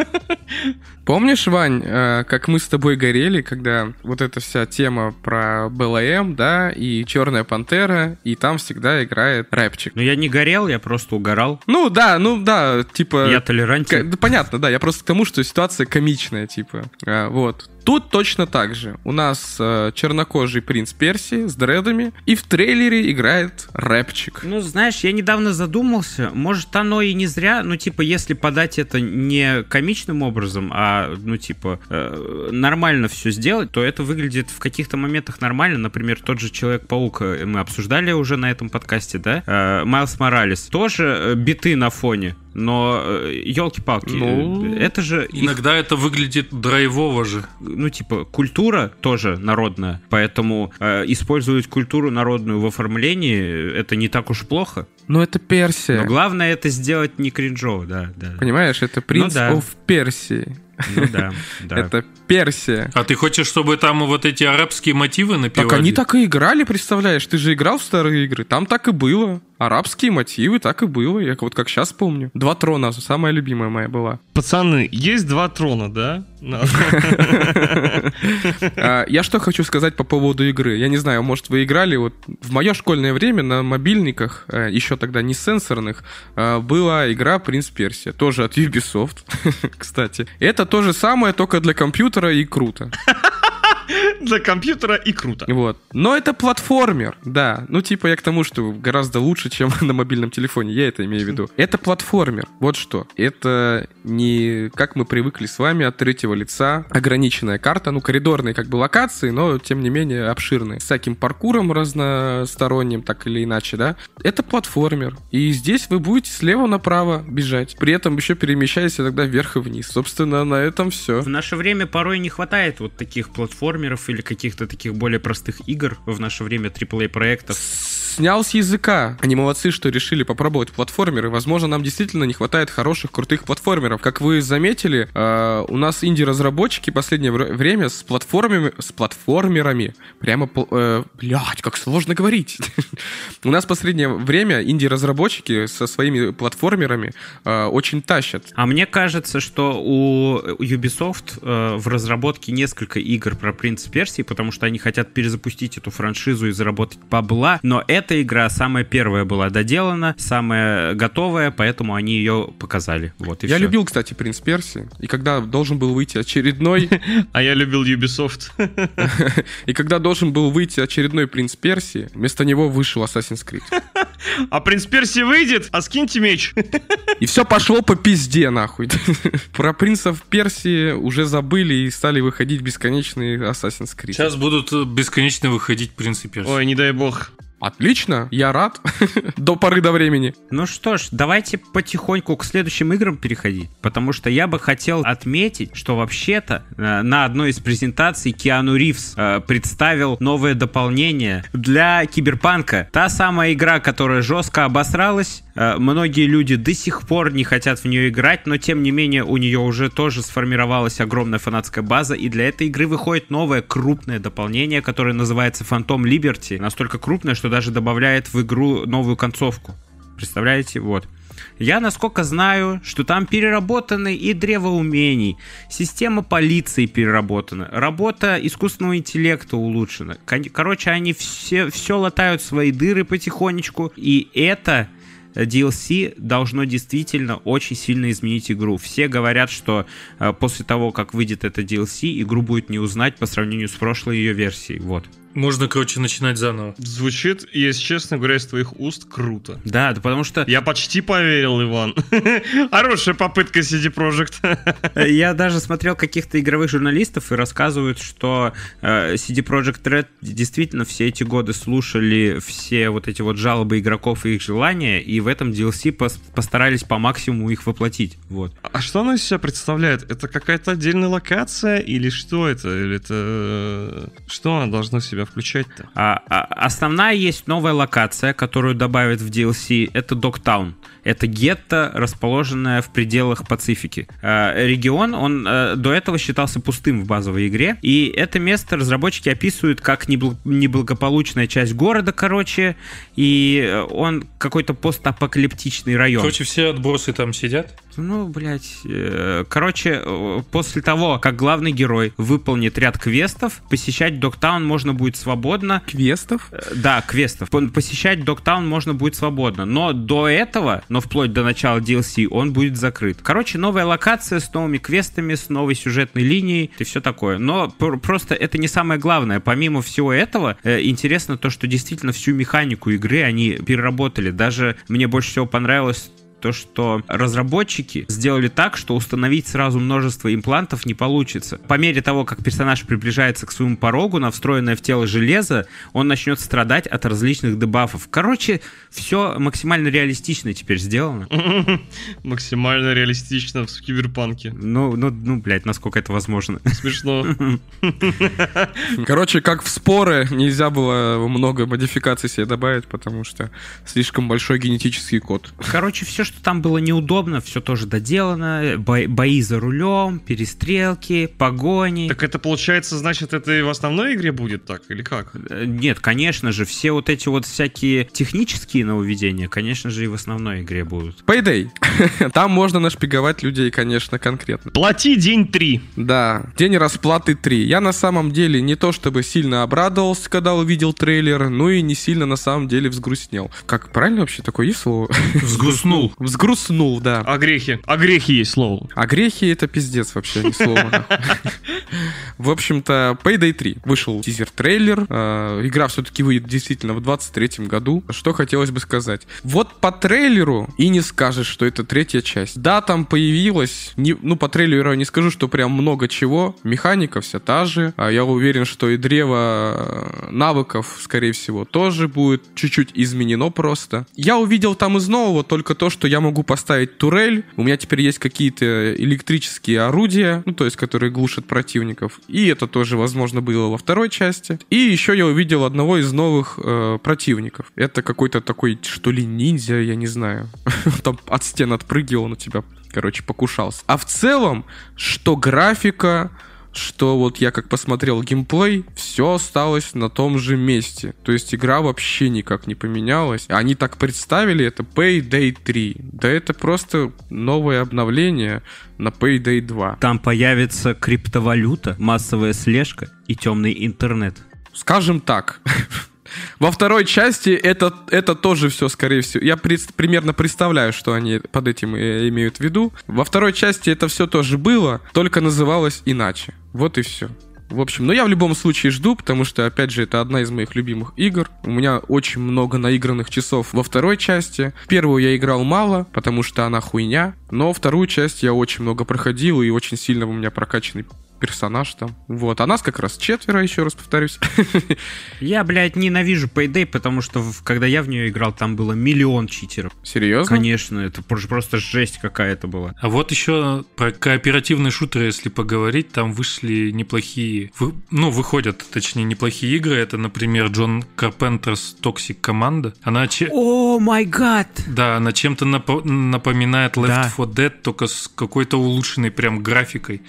Помнишь, Вань, э, как мы с тобой горели, когда вот эта вся тема про БЛМ, да, и Черная Пантера, и там всегда играет рэпчик. Ну, я не горел, я просто угорал. Ну да, ну да, типа... Я толерантен. да понятно, да, я просто к тому, что ситуация комичная, типа. А, вот. Тут точно так же. У нас э, чернокожий принц Персии с дредами, и в трейлере играет рэпчик. Ну, знаешь, я недавно задумался, может, оно и не зря, ну, типа, если подать это не комичным образом, а, ну, типа, э, нормально все сделать, то это выглядит в каких-то моментах нормально. Например, тот же Человек-паук, э, мы обсуждали уже на этом подкасте, да? Э, Майлз Моралес. Тоже э, биты на фоне, но, елки-палки, Ну, это же их Иногда это выглядит драйвово же. ну, типа, культура тоже народная, поэтому э, использовать культуру народную в оформлении э, это не так уж плохо. Ну это Персия. Но главное это сделать не кринжово, да, да. Понимаешь, это принц Ну да. of Персии. Ну да, да. Это Персия. А ты хочешь, чтобы там вот эти арабские мотивы напевали? Так они так и играли, представляешь? Ты же играл в старые игры. Там так и было. Арабские мотивы, так и было. Я вот как сейчас помню. Два трона, самая любимая моя была. Пацаны, есть два трона, да? А, Я что хочу сказать по поводу игры. Я не знаю, может вы играли, вот в мое школьное время на мобильниках, э, еще тогда не сенсорных, э, была игра «Принц Персия», тоже от Ubisoft, кстати. Это то же самое, только для компьютера и круто. Для компьютера и круто. Вот. Но это платформер, да. Ну, типа, я к тому, что гораздо лучше, чем на мобильном телефоне. Я это имею в виду. Это платформер. Вот что. Это не как мы привыкли с вами от третьего лица. Ограниченная карта, ну, коридорные как бы локации, но, тем не менее, обширные. С всяким паркуром разносторонним, так или иначе, да. Это платформер. И здесь вы будете слева направо бежать. При этом еще перемещаясь иногда вверх и вниз. Собственно, на этом все. В наше время порой не хватает вот таких платформеров или каких-то таких более простых игр в наше время AAA проектов. Снял с языка. Они молодцы, что решили попробовать платформеры. Возможно, нам действительно не хватает хороших, крутых платформеров. Как вы заметили, э, у нас инди-разработчики последнее вр- время с платформами, с платформерами, прямо, э, блядь, как сложно говорить. У нас последнее время инди-разработчики со своими платформерами э, очень тащат. А мне кажется, что у Ubisoft э, в разработке несколько игр про Принц Персии, потому что они хотят перезапустить эту франшизу и заработать бабла, но эта игра самая первая была доделана, самая готовая, поэтому они ее показали. Вот и Я всё. любил, кстати, Принц Персии. И когда должен был выйти очередной А я любил Ubisoft. И когда должен был выйти очередной принц Персии, вместо него вышел Assassin's Creed. А принц Перси выйдет, а скиньте меч. И все пошло по пизде, нахуй. Про принцев Персии уже забыли и стали выходить бесконечные Assassin's Creed. Сейчас будут бесконечно выходить принцы Персии. Ой, не дай бог. Отлично, я рад. До поры до времени. Ну что ж, давайте потихоньку к следующим играм переходить, потому что я бы хотел отметить, что вообще-то э, на одной из презентаций Киану Ривз э, представил новое дополнение для Киберпанка. Та самая игра, которая жестко обосралась, многие люди до сих пор не хотят в нее играть, но тем не менее у нее уже тоже сформировалась огромная фанатская база, и для этой игры выходит новое крупное дополнение, которое называется Phantom Liberty. Настолько крупное, что даже добавляет в игру новую концовку. Представляете? Вот. Я, насколько знаю, что там переработаны и древо умений, система полиции переработана, работа искусственного интеллекта улучшена. Короче, они все, все латают свои дыры потихонечку, и это DLC должно действительно очень сильно изменить игру. Все говорят, что э, после того, как выйдет это DLC, игру будет не узнать по сравнению с прошлой ее версией. Вот. Можно, короче, начинать заново. Звучит, если честно говоря, из твоих уст круто. Да, да потому что Я почти поверил, Иван. Хорошая попытка CD Projekt. Я даже смотрел каких-то игровых журналистов и рассказывают, что э, CD Projekt Red действительно все эти годы слушали все вот эти вот жалобы игроков и их желания, и в этом DLC пос- постарались по максимуму их воплотить. Вот. А что она из себя представляет? Это какая-то отдельная локация или что это? Или это... э, Что она должна в себя включать-то? А, а- основная есть новая локация, которую добавят в DLC, это Догтаун. Это гетто, расположенное в пределах Пацифики. Э, регион, он э, до этого считался пустым в базовой игре, и это место разработчики описывают как небл- неблагополучная часть города, короче, и э, он какой-то постапокалиптичный район. Короче, все отбросы там сидят. Ну, блядь. э, Короче, после того, как главный герой выполнит ряд квестов, посещать Догтаун можно будет свободно. Квестов? Э, Да, квестов. Пон- Посещать Догтаун можно будет свободно. Но до этого, но вплоть до начала DLC, он будет закрыт. Короче, новая локация с новыми квестами, с новой сюжетной линией и все такое. Но пр- просто это не самое главное. Помимо всего этого, э, интересно то, что действительно всю механику игры они переработали. Даже мне больше всего понравилось то, что разработчики сделали так, что установить сразу множество имплантов не получится. По мере того, как персонаж приближается к своему порогу на встроенное в тело железо, он начнет страдать от различных дебафов. Короче, все максимально реалистично теперь сделано. Максимально реалистично в киберпанке. Ну, ну, ну, блядь, насколько это возможно. Смешно. Короче, как в споры, нельзя было много модификаций себе добавить, потому что слишком большой генетический код. Короче, все, что что там было неудобно, все тоже доделано, бо- бои за рулем, перестрелки, погони. Так это получается, значит, это и в основной игре будет так, или как? Э, Нет, конечно же, все вот эти вот всякие технические нововведения, конечно же, и в основной игре будут. Payday. Там можно нашпиговать людей, конечно, конкретно. Плати день 3. Да, день расплаты 3. Я на самом деле не то чтобы сильно обрадовался, когда увидел трейлер, ну и не сильно на самом деле взгрустнел. Как правильно вообще такое есть слово? Взгрустнул. Взгрустнул, да. А грехи? А грехи есть слово. А грехи это пиздец вообще, не слово. В общем-то, Payday 3. Вышел тизер-трейлер. Э, Игра все-таки выйдет действительно в 23 году. Что хотелось бы сказать. Вот по трейлеру и не скажешь, что это третья часть. Да, там появилась, не- ну, по трейлеру я не скажу, что прям много чего. Механика вся та же. А Я уверен, что и древо э, навыков, скорее всего, тоже будет чуть-чуть изменено просто. Я увидел там из нового только то, что я могу поставить турель. У меня теперь есть какие-то электрические орудия, ну, то есть, которые глушат противников. И это тоже, возможно, было во второй части. И еще я увидел одного из новых э, противников. Это какой-то такой, что ли, ниндзя, я не знаю. Там от стен отпрыгивал на тебя, короче, покушался. А в целом, что графика, что вот я как посмотрел геймплей, все осталось на том же месте. То есть игра вообще никак не поменялась. Они так представили это Payday 3. Да это просто новое обновление на Payday 2. Там появится криптовалюта, массовая слежка и темный интернет. Скажем так. Во второй части это, это тоже все, скорее всего. Я пред- примерно представляю, что они под этим э, имеют в виду. Во второй части это все тоже было, только называлось иначе. Вот и все. В общем, но я в любом случае жду, потому что, опять же, это одна из моих любимых игр. У меня очень много наигранных часов во второй части. Первую я играл мало, потому что она хуйня, но вторую часть я очень много проходил, и очень сильно у меня прокачанный персонаж там. Вот, а нас как раз четверо, еще раз повторюсь. Я, блядь, ненавижу Payday, потому что в- когда я в нее играл, там было миллион читеров. Серьезно? Конечно, это пр- просто жесть какая-то была. А вот еще про кооперативные шутеры, если поговорить, там вышли неплохие, ну, выходят, точнее, неплохие игры. Это, например, Джон Карпентерс Toxic Команда. Она, че- О май гад! да, она чем-то напо- напоминает Left Да. 4 Dead, только с какой-то улучшенной прям графикой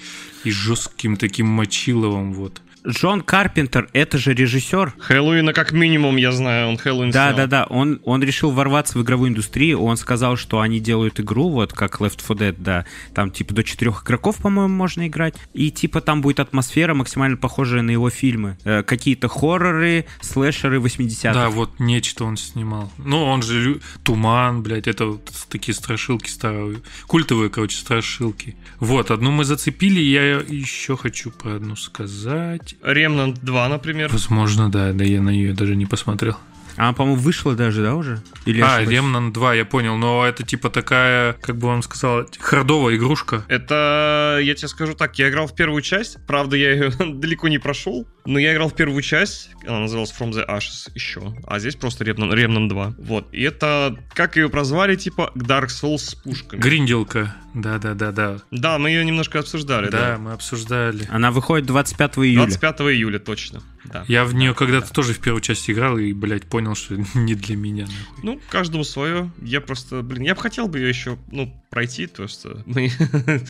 и жестким таким мочиловым, вот. Джон Карпентер, это же режиссер. Хэллоуина как минимум, я знаю, он Хэллоуин Да, снял. да, да. Он, он решил ворваться в игровую индустрию. Он сказал, что они делают игру, вот как Left 4 Dead, да. Там типа до четырех игроков, по-моему, можно играть. И типа там будет атмосфера максимально похожая на его фильмы. Э, какие-то хорроры, слэшеры 80-х. Да, вот нечто он снимал. Ну, он же лю- Туман, блядь, это вот такие страшилки старые. Культовые, короче, страшилки. Вот, одну мы зацепили, я еще хочу про одну сказать. Remnant 2, например. Возможно, да, да я на нее даже не посмотрел. А, по-моему, вышла даже, да, уже? Или а, ошибаюсь? Remnant 2, я понял, но это типа такая, как бы вам сказал, хардовая игрушка. Это, я тебе скажу так, я играл в первую часть, правда, я ее далеко не прошел, но я играл в первую часть, она называлась From the Ashes еще, а здесь просто Remnant, Remnant 2. Вот, и это, как ее прозвали, типа Dark Souls с пушками. Гринделка, да-да-да-да. Да, мы ее немножко обсуждали, Да, да. мы обсуждали. Она выходит 25 июля. 25 июля, точно. Да. Я в нее когда-то тоже в первую часть играл и, блядь, понял, что не для меня, нахуй. Ну, каждому свое. Я просто, блин, я бы хотел бы ее еще, ну, пройти, то что мы...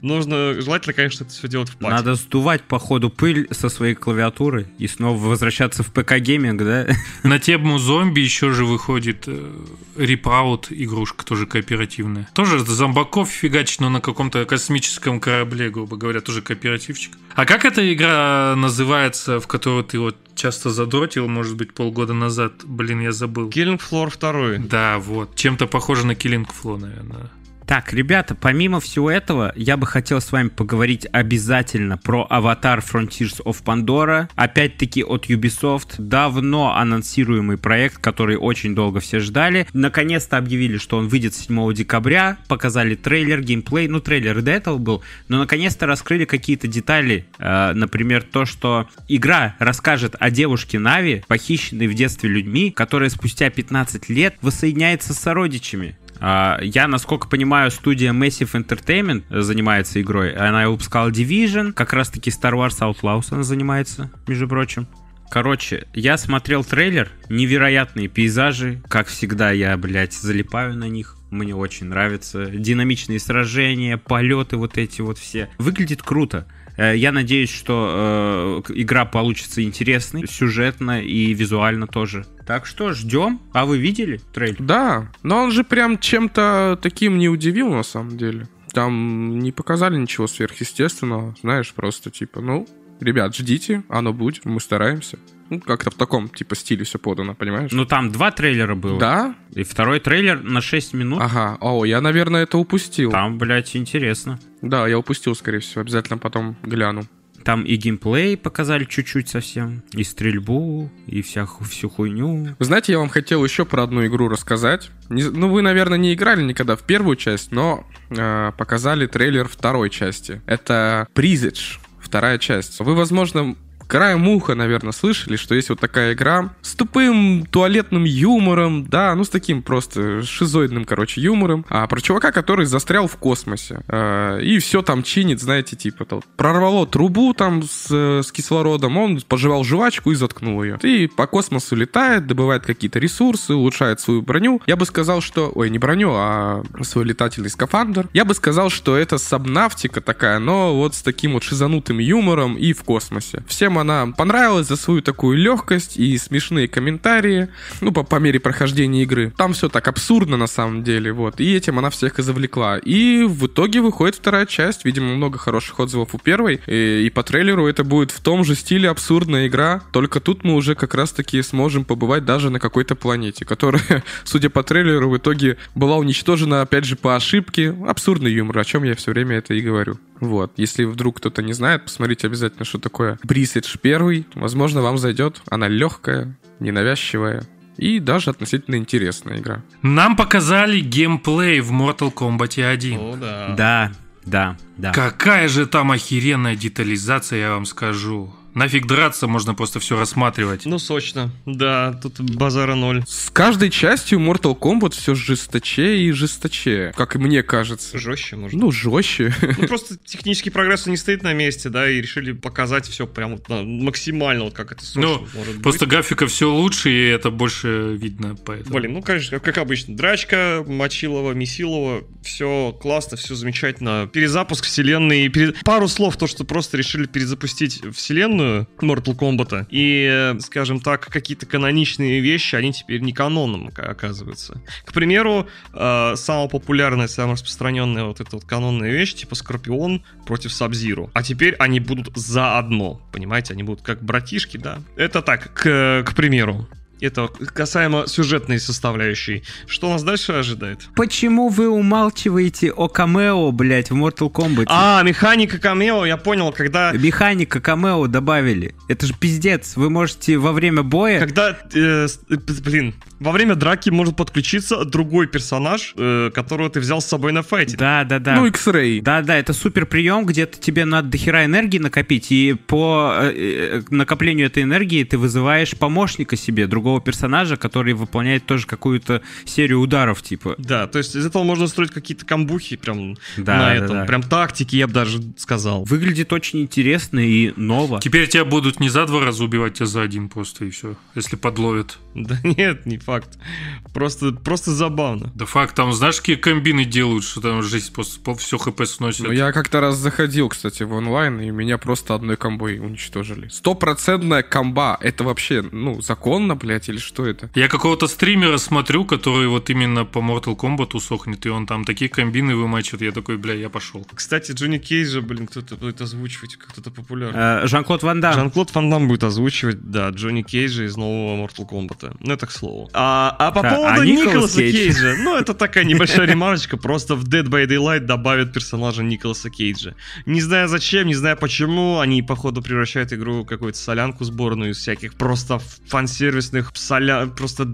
нужно, желательно, конечно, это все делать в пати. Надо сдувать по ходу пыль со своей клавиатуры и снова возвращаться в ПК-гейминг, да? На тему зомби еще же выходит э, Rip Out игрушка, тоже кооперативная. Тоже зомбаков фигачить, но на каком-то космическом корабле, грубо говоря, тоже кооперативчик. А как эта игра называется, в которую ты вот часто задротил, может быть, полгода назад? Блин, я забыл. Killing Floor 2. Да, вот. Чем-то похоже на Killing Floor, наверное. Так, ребята, помимо всего этого, я бы хотел с вами поговорить обязательно про Avatar Frontiers of Pandora. Опять-таки от Ubisoft. Давно анонсируемый проект, который очень долго все ждали. Наконец-то объявили, что он выйдет 7 декабря. Показали трейлер, геймплей. Ну, трейлер и до этого был. Но наконец-то раскрыли какие-то детали. Э, например, то, что игра расскажет о девушке Нави, похищенной в детстве людьми, которая спустя 15 лет воссоединяется с сородичами. А, Я, насколько понимаю, студия Massive Entertainment занимается игрой. Она выпускала Division, как раз-таки Star Wars Outlaws она занимается, между прочим. Короче, я смотрел трейлер, невероятные пейзажи, как всегда я, блядь, залипаю на них. Мне очень нравится. Динамичные сражения, полеты вот эти вот все. Выглядит круто. Э, Я надеюсь, что э, игра получится интересной, сюжетно и визуально тоже. Так что ждем. А вы видели трейлер? Да, но он же прям чем-то таким не удивил на самом деле. Там не показали ничего сверхъестественного, знаешь, просто типа, ну, ребят, ждите, оно будет, мы стараемся. Ну, как-то в таком, типа, стиле все подано, понимаешь? Ну там два трейлера было. да? И второй трейлер на 6 минут. Ага, о, я, наверное, это упустил. Там, блядь, интересно. Да, я упустил, скорее всего, обязательно потом гляну. Там и геймплей показали чуть-чуть совсем, и стрельбу, и вся, всю хуйню. Вы знаете, я вам хотел еще про одну игру рассказать. Не- ну, вы, наверное, не играли никогда в первую часть, но э, показали трейлер второй части. Это Призидж, вторая часть. Вы, возможно, краем уха, наверное, слышали, что есть вот такая игра с тупым туалетным юмором, да, ну с таким просто шизоидным, короче, юмором, а про чувака, который застрял в космосе э, и все там чинит, знаете, типа то, прорвало трубу там с, с кислородом, он пожевал жвачку и заткнул ее. И по космосу летает, добывает какие-то ресурсы, улучшает свою броню. Я бы сказал, что... Ой, не броню, а свой летательный скафандр. Я бы сказал, что это сабнавтика такая, но вот с таким вот шизанутым юмором и в космосе. Всем она понравилась за свою такую легкость и смешные комментарии, ну, по, по мере прохождения игры. Там все так абсурдно на самом деле, вот. И этим она всех и завлекла. И в итоге выходит вторая часть. Видимо, много хороших отзывов у первой. И, и по трейлеру это будет в том же стиле абсурдная игра. Только тут мы уже как раз-таки сможем побывать даже на какой-то планете, которая, судя по трейлеру, в итоге была уничтожена, опять же, по ошибке. Абсурдный юмор, о чем я все время это и говорю. Вот. Если вдруг кто-то не знает, посмотрите обязательно, что такое Брисидж первый. Возможно, вам зайдет. Она легкая, ненавязчивая и даже относительно интересная игра. Нам показали геймплей в Mortal Kombat 1. О, да. Да, да, да. Какая же там охеренная детализация, я вам скажу. Нафиг драться, можно просто все рассматривать. Ну, сочно. Да, тут базара ноль. С каждой частью Mortal Kombat все жесточе и жесточе, как и мне кажется. Жестче, может. Ну, жестче. Ну, просто технический прогресс не стоит на месте, да, и решили показать все прям вот, максимально, вот как это сочно Ну, может Просто быть. графика все лучше, и это больше видно, поэтому. Блин, ну, конечно, как обычно. Драчка, Мочилова, Месилова, все классно, все замечательно. Перезапуск вселенной. пере- Пару слов, то, что просто решили перезапустить вселенную Mortal Kombat. И, скажем так, какие-то каноничные вещи, они теперь не каноном ока- оказываются. К примеру, э, самая популярная, самая распространенная вот эта вот канонная вещь, типа Скорпион против Сабзиру. А теперь они будут заодно, понимаете? Они будут как братишки, да? Это так, к, к примеру. Это касаемо сюжетной составляющей. Что нас дальше ожидает? Почему вы умалчиваете о камео, блядь, в Mortal Kombat? А, механика камео, я понял, когда... Механика камео добавили. Это же пиздец. Вы можете во время боя... Когда, э, э, блин, во время драки может подключиться другой персонаж, э, которого ты взял с собой на файте. Да, да, да. Ну, X-Ray. Да, да, это супер прием, где-то тебе надо дохера энергии накопить, и по э, э, накоплению этой энергии ты вызываешь помощника себе, другого персонажа, который выполняет тоже какую-то серию ударов, типа. Да, то есть из этого можно строить какие-то камбухи прям Да, на да, этом. да. Прям тактики, я бы даже сказал. Выглядит очень интересно и ново. Теперь тебя будут не за два раза убивать, а за один просто, и все. Если подловят. Да нет, не факт. Просто, просто забавно. Да факт, там знаешь, какие комбины делают, что там жизнь просто все хп сносит. Ну, я как-то раз заходил, кстати, в онлайн, и меня просто одной комбой уничтожили. Стопроцентная комба. Это вообще, ну, законно, блядь, или что это? Я какого-то стримера смотрю, который вот именно по Mortal Kombat сохнет, и он там такие комбины вымачивает. Я такой, бля, я пошел. Кстати, Джонни Кейджа, блин, кто-то будет озвучивать, как кто-то популярный. Э, Жан-Клод Ван Дам. Жан-Клод Ван Дам будет озвучивать, да, Джонни Кейджа из нового Mortal Kombat. Ну, это к слову. А, а по Да, поводу а Николас Николаса Кейдж? Кейджа, ну, это такая небольшая ремарочка, просто в Dead by Daylight добавят персонажа Николаса Кейджа. Не знаю зачем, не знаю почему, они, походу, превращают игру в какую-то солянку сборную из всяких просто фан-сервисных соля... Просто,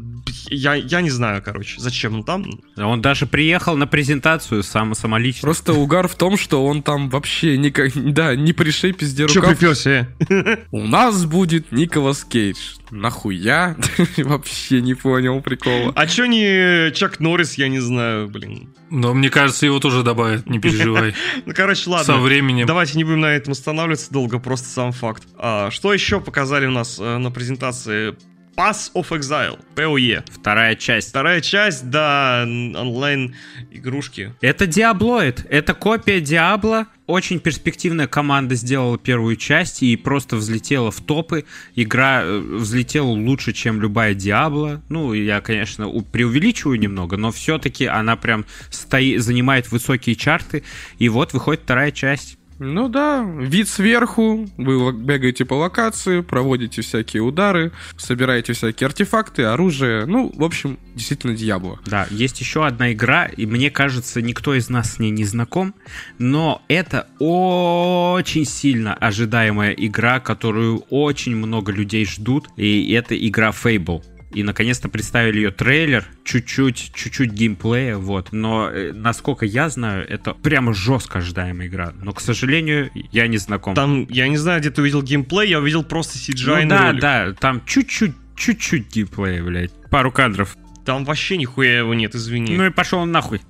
я, я не знаю, короче, зачем он там. Он даже приехал на презентацию сам, самолично. Просто угар в том, что он там вообще никак, да, не пришей пизде Че рукав. приперся, э? У нас будет Николас Кейдж. Нахуя? Вообще не понял прикола. А чё не Чак Норрис, я не знаю, блин. Но мне кажется, его тоже добавят, не переживай. Ну, короче, ладно. Со временем. Давайте не будем на этом останавливаться долго, просто сам факт. А, что еще показали у нас э, на презентации? Pass of Exile, PoE. Вторая часть. Вторая часть, да, онлайн-игрушки. Это Диаблоид. Это копия Диабло. Очень перспективная команда сделала первую часть и просто взлетела в топы. Игра э, взлетела лучше, чем любая Диабло. Ну, я, конечно, преувеличиваю немного, но все-таки она прям стоит, занимает высокие чарты. И вот выходит вторая часть. Ну да, вид сверху, вы бегаете по локации, проводите всякие удары, собираете всякие артефакты, оружие. Ну, в общем, действительно Диабло. Да, есть еще одна игра, и мне кажется, никто из нас с ней не знаком, но это очень сильно ожидаемая игра, которую очень много людей ждут, и это игра Fable. И наконец-то представили ее трейлер, чуть-чуть, чуть-чуть геймплея, вот. Но, э, насколько я знаю, это прямо жестко ожидаемая игра. Но, к сожалению, я не знаком. Там, я не знаю, где ты увидел геймплей, я увидел просто CGI ну, да, да, там чуть-чуть, чуть-чуть геймплея, блядь. Пару кадров. Там вообще нихуя его нет, извини. Ну и пошел он нахуй.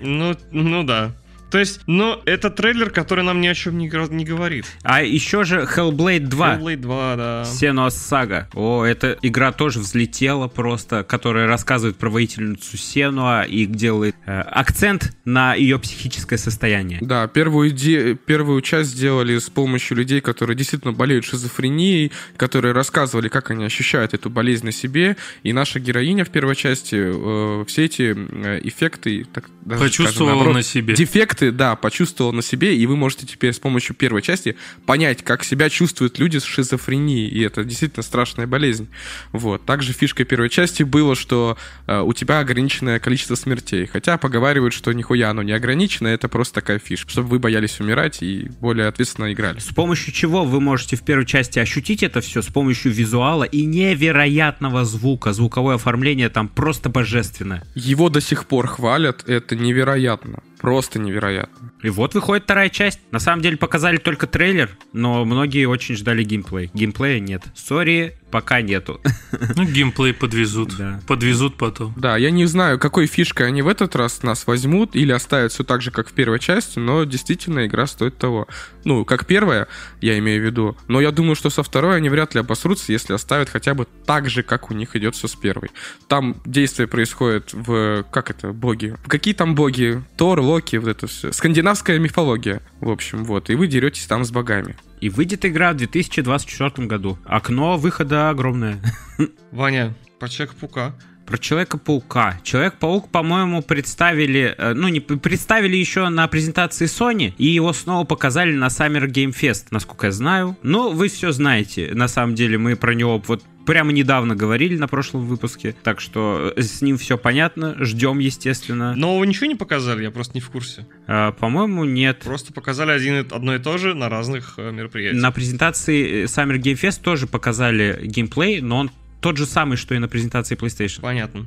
Ну, ну да. То есть, ну, это трейлер, который нам ни о чем не, не говорит. А еще же Hellblade 2. Hellblade 2, да. Сенуас Сага. О, эта игра тоже взлетела просто, которая рассказывает про воительницу Сенуа и делает э, акцент на ее психическое состояние. Да, первую, иде- первую часть сделали с помощью людей, которые действительно болеют шизофренией, которые рассказывали, как они ощущают эту болезнь на себе. И наша героиня в первой части э, все эти э, эффекты, так, даже, скажем, Почувствовала наоборот, на себе. Дефекты, да, почувствовал на себе, и вы можете теперь с помощью первой части понять, как себя чувствуют люди с шизофренией, и это действительно страшная болезнь. Вот. Также фишкой первой части было, что э, у тебя ограниченное количество смертей, хотя поговаривают, что нихуя оно не ограничено, это просто такая фишка, чтобы вы боялись умирать и более ответственно играли. С помощью чего вы можете в первой части ощутить это все? С помощью визуала и невероятного звука. Звуковое оформление там просто божественное. Его до сих пор хвалят, это невероятно. Просто невероятно. И вот выходит вторая часть. На самом деле показали только трейлер, но многие очень ждали геймплей. Геймплея нет. Sorry, пока нету. Ну, геймплей подвезут. Да. Подвезут потом. Да, я не знаю, какой фишкой они в этот раз нас возьмут или оставят все так же, как в первой части, но действительно игра стоит того. Ну, как первая, я имею в виду. Но я думаю, что со второй они вряд ли обосрутся, если оставят хотя бы так же, как у них идет все с первой. Там действие происходит в... Как это? Боги. Какие там боги? Тор, Локи, вот это все. Скандинавская мифология, в общем, вот. И вы деретесь там с богами. И выйдет игра в 2024 году. Окно выхода огромное. Ваня, про Человека-паука. Про Человека-паука. Человек-паук, по-моему, представили, э, ну, не представили еще на презентации Sony, и его снова показали на Summer Game Fest, насколько я знаю. Ну, вы все знаете. На самом деле, мы про него вот прямо недавно говорили на прошлом выпуске, так что э, с ним все понятно, ждем, естественно. Нового ничего не показали, я просто не в курсе. А, по-моему, нет. Просто показали один, одно и то же на разных э, мероприятиях. На презентации э, Summer Game Fest тоже показали геймплей, но он тот же самый, что и на презентации PlayStation. Понятно.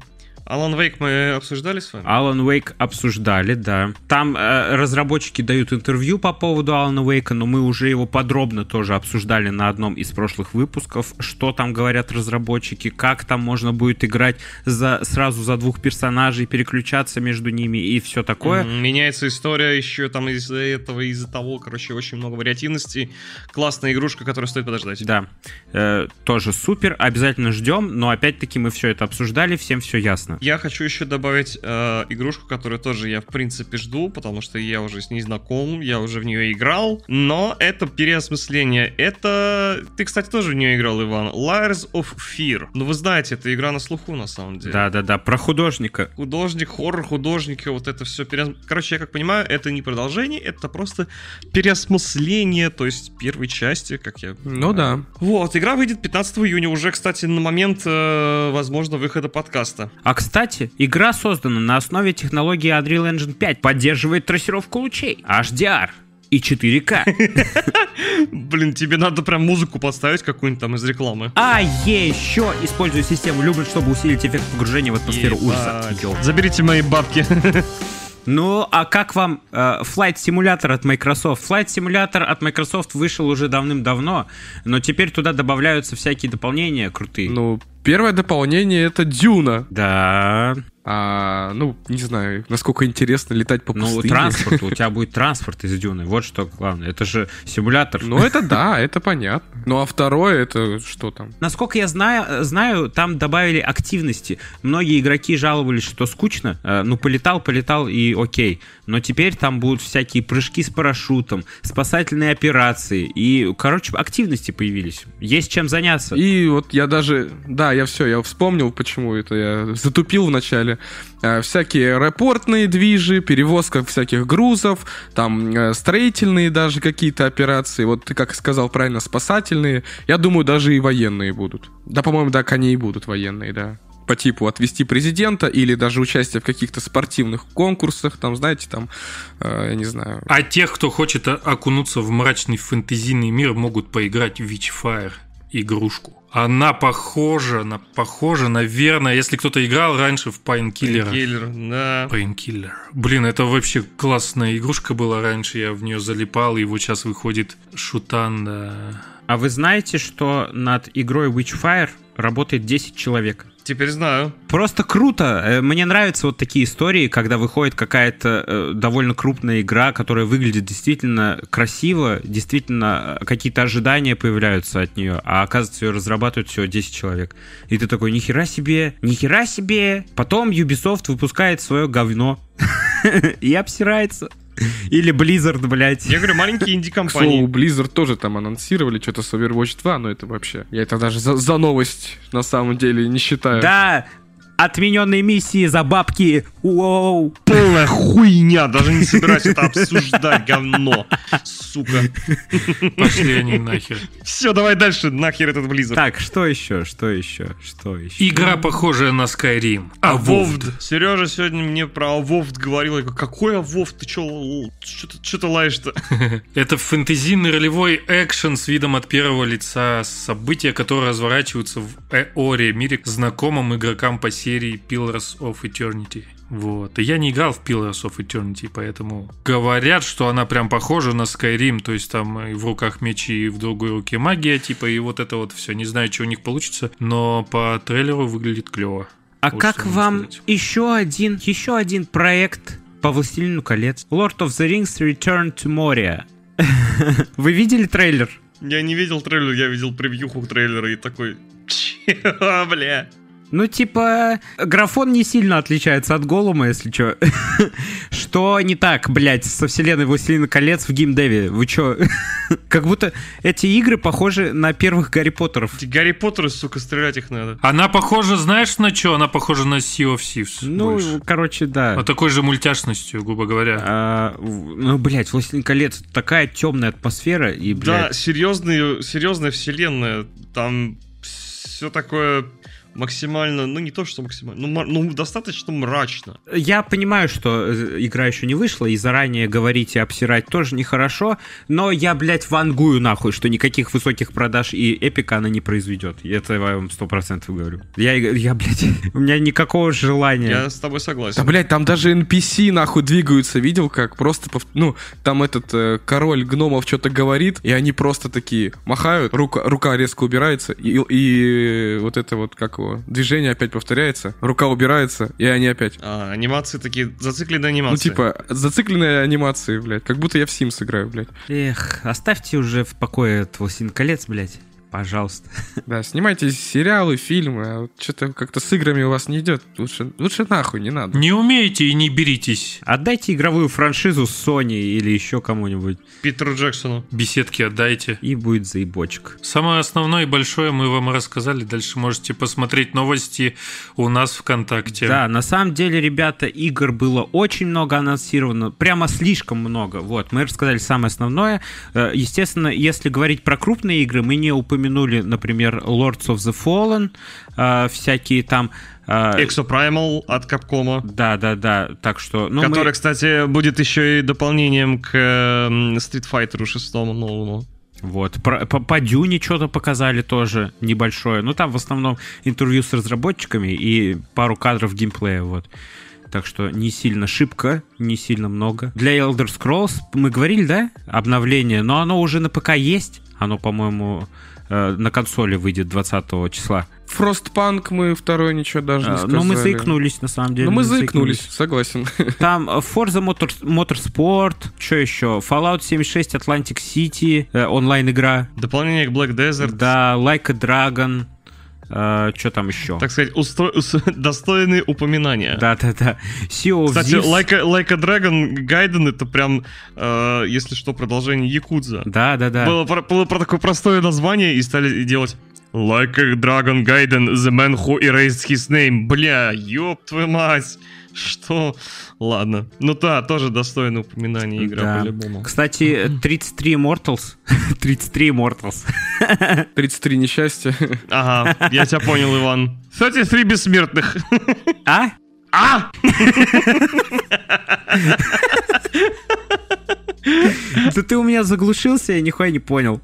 Алан Вейк мы обсуждали с вами? Alan Wake обсуждали, да. Там э, разработчики дают интервью по поводу Алана Вейка, но мы уже его подробно тоже обсуждали на одном из прошлых выпусков. Что там говорят разработчики, как там можно будет играть за, сразу за двух персонажей, переключаться между ними и все такое. Меняется история еще там из-за этого, из-за того, короче, очень много вариативности. Классная игрушка, которую стоит подождать. Да, э, тоже супер, обязательно ждем, но опять-таки мы все это обсуждали, всем все ясно. Я хочу еще добавить э, игрушку, которую тоже я в принципе жду, потому что я уже с ней знаком, я уже в нее играл, но это переосмысление. Это... Ты, кстати, тоже в нее играл, Иван. Liars of Fear. Ну, вы знаете, это игра на слуху, на самом деле. Да-да-да, про художника. Художник, хоррор, художники, вот это все. Переос... Короче, я как понимаю, это не продолжение, это просто переосмысление, то есть первой части, как я... Ну да. Вот, игра выйдет 15 июня, уже, кстати, на момент, э, возможно, выхода подкаста. А кстати, игра создана на основе технологии Unreal Engine 5, поддерживает трассировку лучей, HDR и 4К. Блин, тебе надо прям музыку поставить какую-нибудь там из рекламы. А еще используя систему Lumen, чтобы усилить эффект погружения в атмосферу ужаса. Заберите мои бабки. Ну, а как вам э, Flight Simulator от Microsoft? Flight Simulator от Microsoft вышел уже давным-давно, но теперь туда добавляются всякие дополнения крутые. Ну, первое дополнение это Дюна. Да. А, ну, не знаю, насколько интересно летать по Ну, пустыне. транспорт, у тебя будет транспорт из Дюны. Вот что главное. Это же симулятор. Ну, это да, это понятно. Ну, а второе, это что там? Насколько я знаю, знаю, там добавили активности. Многие игроки жаловались, что скучно. Э, Ну, полетал, полетал и окей. Но теперь там будут всякие прыжки с парашютом, спасательные операции. И, короче, активности появились. Есть чем заняться. И вот я даже, да, я все, я вспомнил, почему это я затупил вначале. Э, Всякие аэропортные движи, перевозка всяких грузов, там э, строительные даже какие-то операции. Вот ты как сказал правильно, спасательные. Я думаю, даже и военные будут. Да, по-моему, да, они и будут военные, да. По типу отвести президента или даже участие в каких-то спортивных конкурсах, там, знаете, там, э, я не знаю, А тех, кто хочет окунуться в мрачный фэнтезийный мир, могут поиграть в Witchfire игрушку. Она похожа, на, похожа, наверное, если кто-то играл раньше в Painkiller. Киллер, да. Painkiller. Блин, это вообще классная игрушка была раньше, я в нее залипал, и вот сейчас выходит Шутан, да. А вы знаете, что над игрой Witchfire работает 10 человек? Теперь знаю. Просто круто. Э, Мне нравятся вот такие истории, когда выходит какая-то э, довольно крупная игра, которая выглядит действительно красиво, действительно э, какие-то ожидания появляются от нее, а оказывается ее разрабатывают всего 10 человек. И ты такой, нихера себе, нихера себе. Потом Ubisoft выпускает свое говно и обсирается. Или Blizzard, блядь. Я говорю, маленькие К слову, инди-компании. Blizzard тоже там анонсировали что-то с Overwatch 2, но это вообще... Я это даже за, за новость на самом деле не считаю. Да, отмененные миссии за бабки. Уоу. Полная хуйня, даже не собираюсь это обсуждать, говно. Сука. Пошли они нахер. Все, давай дальше, нахер этот Blizzard. Так, что еще? Что еще? Что еще? Игра, похожая на Skyrim. А Вовд. Сережа сегодня мне про Вовд говорил. Я говорю, какой Вовд? Ты че, что ты лаешь-то? Это фэнтезийный ролевой экшен с видом от первого лица, события, которые разворачиваются в Эоре, мире, знакомым игрокам по серии Pillars of Eternity. Вот. И я не играл в Pillars of Eternity, поэтому говорят, что она прям похожа на Skyrim, то есть там и в руках мечи, и в другой руке магия, типа, и вот это вот все. Не знаю, что у них получится, но по трейлеру выглядит клево. А Вот как вам сказать. еще один, еще один проект по Властелину колец? Lord of the Rings Return to Moria. Вы видели трейлер? Я не видел трейлер, я видел превьюху трейлера и такой... Чё, бля? Ну, типа, графон не сильно отличается от Голума, если чё. Что не так, блядь, со вселенной Властелина колец в геймдеве? Вы чё? Как будто эти игры похожи на первых Гарри Поттеров. Эти Гарри Поттеры, сука, стрелять их надо. Она похожа, знаешь, на что? Она похожа на Sea of Thieves. Ну, больше. короче, да. Вот такой же мультяшностью, грубо говоря. А, ну, блядь, Властелин колец такая темная атмосфера и, Да, блядь, серьезная, серьезная вселенная. Там все такое максимально, ну не то, что максимально, ну, ну достаточно мрачно. Я понимаю, что э, игра еще не вышла, и заранее говорить и обсирать тоже нехорошо, но я, блядь, вангую нахуй, что никаких высоких продаж и эпика она не произведет. И Это я вам сто процентов говорю. Я, я, блядь, у меня никакого желания. Я с тобой согласен. Да, блядь, там даже NPC нахуй двигаются, видел как? Просто, пов- ну, там этот э, король гномов что-то говорит, и они просто такие махают, рука, рука резко убирается, и, и вот это вот, как его, движение опять повторяется, рука убирается, и они опять. А, анимации такие, зацикленные Ну, анимации. типа, зацикленные анимации, блядь, как будто я в Sims играю, блядь. Эх, оставьте уже в покое этот Властелин колец, блядь. Пожалуйста. Да, снимайте сериалы, фильмы, а вот что-то как-то с играми у вас не идет. Лучше, лучше нахуй, не надо. Не умеете и не беритесь. Отдайте игровую франшизу Sony или еще кому-нибудь, Питеру Джексону. Беседки отдайте. и будет заебочек. Самое основное и большое мы вам рассказали. Дальше можете посмотреть новости у нас ВКонтакте. Да, на самом деле, ребята, игр было очень много анонсировано, прямо слишком много. Вот, мы рассказали самое основное. Э, Естественно, если говорить про крупные игры, мы не упомянули, например, Lords of the Fallen, э, всякие там... э, Exoprimal от Capcom. Да, да, да. Так что, ну, мы- который, кстати, будет еще и дополнением к эм, Street Fighter 6 новому. Вот. Про- по, по Дюне что-то показали тоже небольшое. Ну, там в основном интервью с разработчиками и пару кадров геймплея, вот. Так что не сильно шибко, не сильно много. Для Elder Scrolls мы говорили, да? Обновление, но оно уже на ПК есть. Оно, по-моему, э, на консоли выйдет 20 числа. Frostpunk мы второй ничего даже не А, сказали. Ну, мы заикнулись, на самом деле. Ну, мы заикнулись, согласен. Там э, Forza Motor- Motorsport, что еще? Fallout 76, Atlantic City, э, онлайн-игра. Дополнение к Black Desert. Да, Like a Dragon. Что там еще? Так сказать, устро- ус- достойные упоминания. Да-да-да. Sea of Кстати, Thieves. like a, like a Dragon Gaiden это прям, э, если что, продолжение Якудза. Да-да-да. Было, про, было про такое простое название и стали делать Like a Dragon Gaiden, the man who erased his name. Бля, ёб твою мать. Что? Ладно. Ну да, тоже достойное упоминание игра Да. по-любому. Кстати, 33 Immortals. 33 Immortals. 33 несчастья. Ага, я тебя понял, Иван. 33 бессмертных. А? А! Да ты у меня заглушился, я нихуя не понял.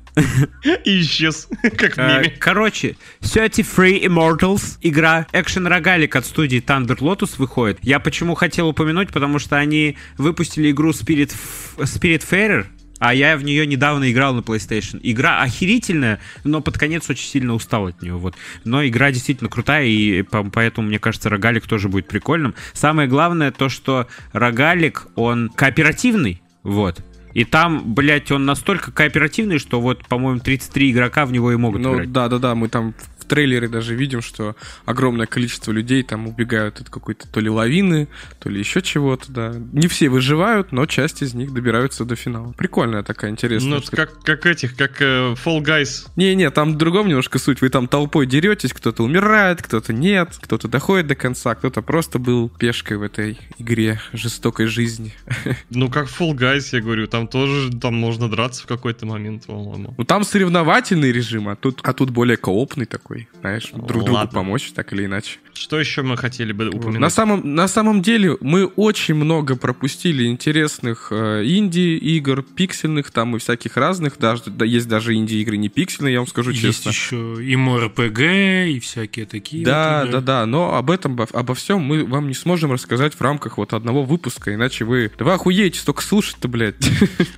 И исчез, как в Э, меме. Короче, 33 Immortals, игра экшен рогалик от студии Thunder Lotus выходит. Я почему хотел упомянуть, потому что они выпустили игру Spirit, Spirit Fairer, а я в нее недавно играл на PlayStation. Игра охерительная, но под конец очень сильно устал от нее. Вот. Но игра действительно крутая, и по- поэтому, мне кажется, рогалик тоже будет прикольным. Самое главное то, что рогалик, он кооперативный, вот. И там, блядь, он настолько кооперативный, что вот, по-моему, 33 игрока в него и могут Ну играть. да, да, да, мы там трейлере даже видим, что огромное количество людей там убегают от какой-то то ли лавины, то ли еще чего-то, да. Не все выживают, но часть из них добираются до финала. Прикольная такая, интересная. Ну, это как, как этих, как э, Fall Guys. Не-не, там в другом немножко суть. Вы там толпой деретесь, кто-то умирает, кто-то нет, кто-то доходит до конца, кто-то просто был пешкой в этой игре жестокой жизни. Ну, как Fall Guys, я говорю, там тоже там можно драться в какой-то момент, по-моему. Ну там соревновательный режим, а тут, а тут более коопный такой, знаешь, друг другу Ладно. помочь так или иначе. Что еще мы хотели бы упомянуть? На самом, на самом деле мы очень много пропустили интересных э, инди-игр, пиксельных там и всяких разных. Даже, да, есть даже инди-игры не пиксельные, я вам скажу Есть честно. еще и МРПГ, и всякие такие. Да, вот да, игры. да, но об этом, обо, обо всем мы вам не сможем рассказать в рамках вот одного выпуска, иначе вы... Да вы охуеете столько слушать-то, блядь.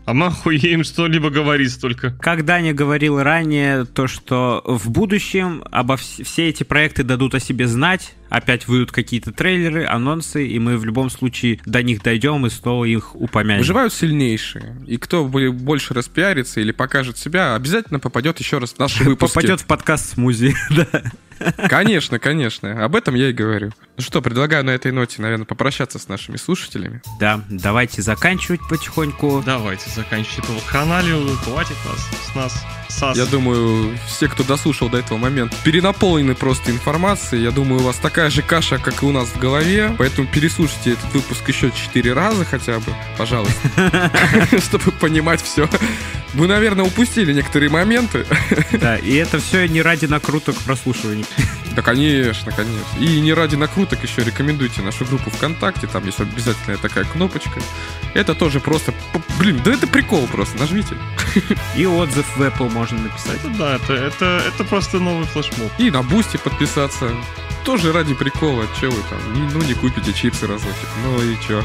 А мы охуеем что-либо говорить только. Как Даня говорил ранее, то, что в будущем обо вс- все эти проекты дадут о себе знать, опять выйдут какие-то трейлеры, анонсы, и мы в любом случае до них дойдем и снова их упомянем. Выживают сильнейшие. И кто бо- больше распиарится или покажет себя, обязательно попадет еще раз в наши выпуски. Попадет в подкаст смузи. да. Конечно, конечно. Об этом я и говорю. Ну что, предлагаю на этой ноте, наверное, попрощаться с нашими слушателями. Да, давайте заканчивать потихоньку. Давайте заканчивать эту каналию, хватит нас, с нас, сас. Я думаю, все, кто дослушал до этого момента, перенаполнены просто информацией. Я думаю, у вас такая же каша, как и у нас в голове. Поэтому переслушайте этот выпуск еще четыре раза хотя бы, пожалуйста, чтобы понимать все. Мы, наверное, упустили некоторые моменты. Да, и это все не ради накруток прослушиваний. Да, конечно, конечно. И не ради накруток еще рекомендуйте нашу группу ВКонтакте, там есть обязательная такая кнопочка. Это тоже просто... Блин, да это прикол просто, нажмите. И отзыв в Apple можно написать. Да, это, это, это просто новый флешмоб. И на Boosty подписаться. Тоже ради прикола, че вы там, не- ну не купите чипсы разочек, ну и чё.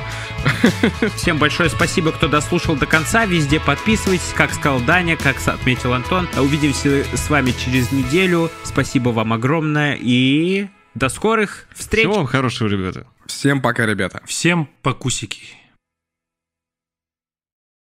Всем большое спасибо, кто дослушал до конца. Везде подписывайтесь, как сказал Даня, как отметил Антон. Увидимся с вами через неделю. Спасибо вам огромное и до скорых встреч. Всего вам хорошего, ребята. Всем пока, ребята. Всем покусики.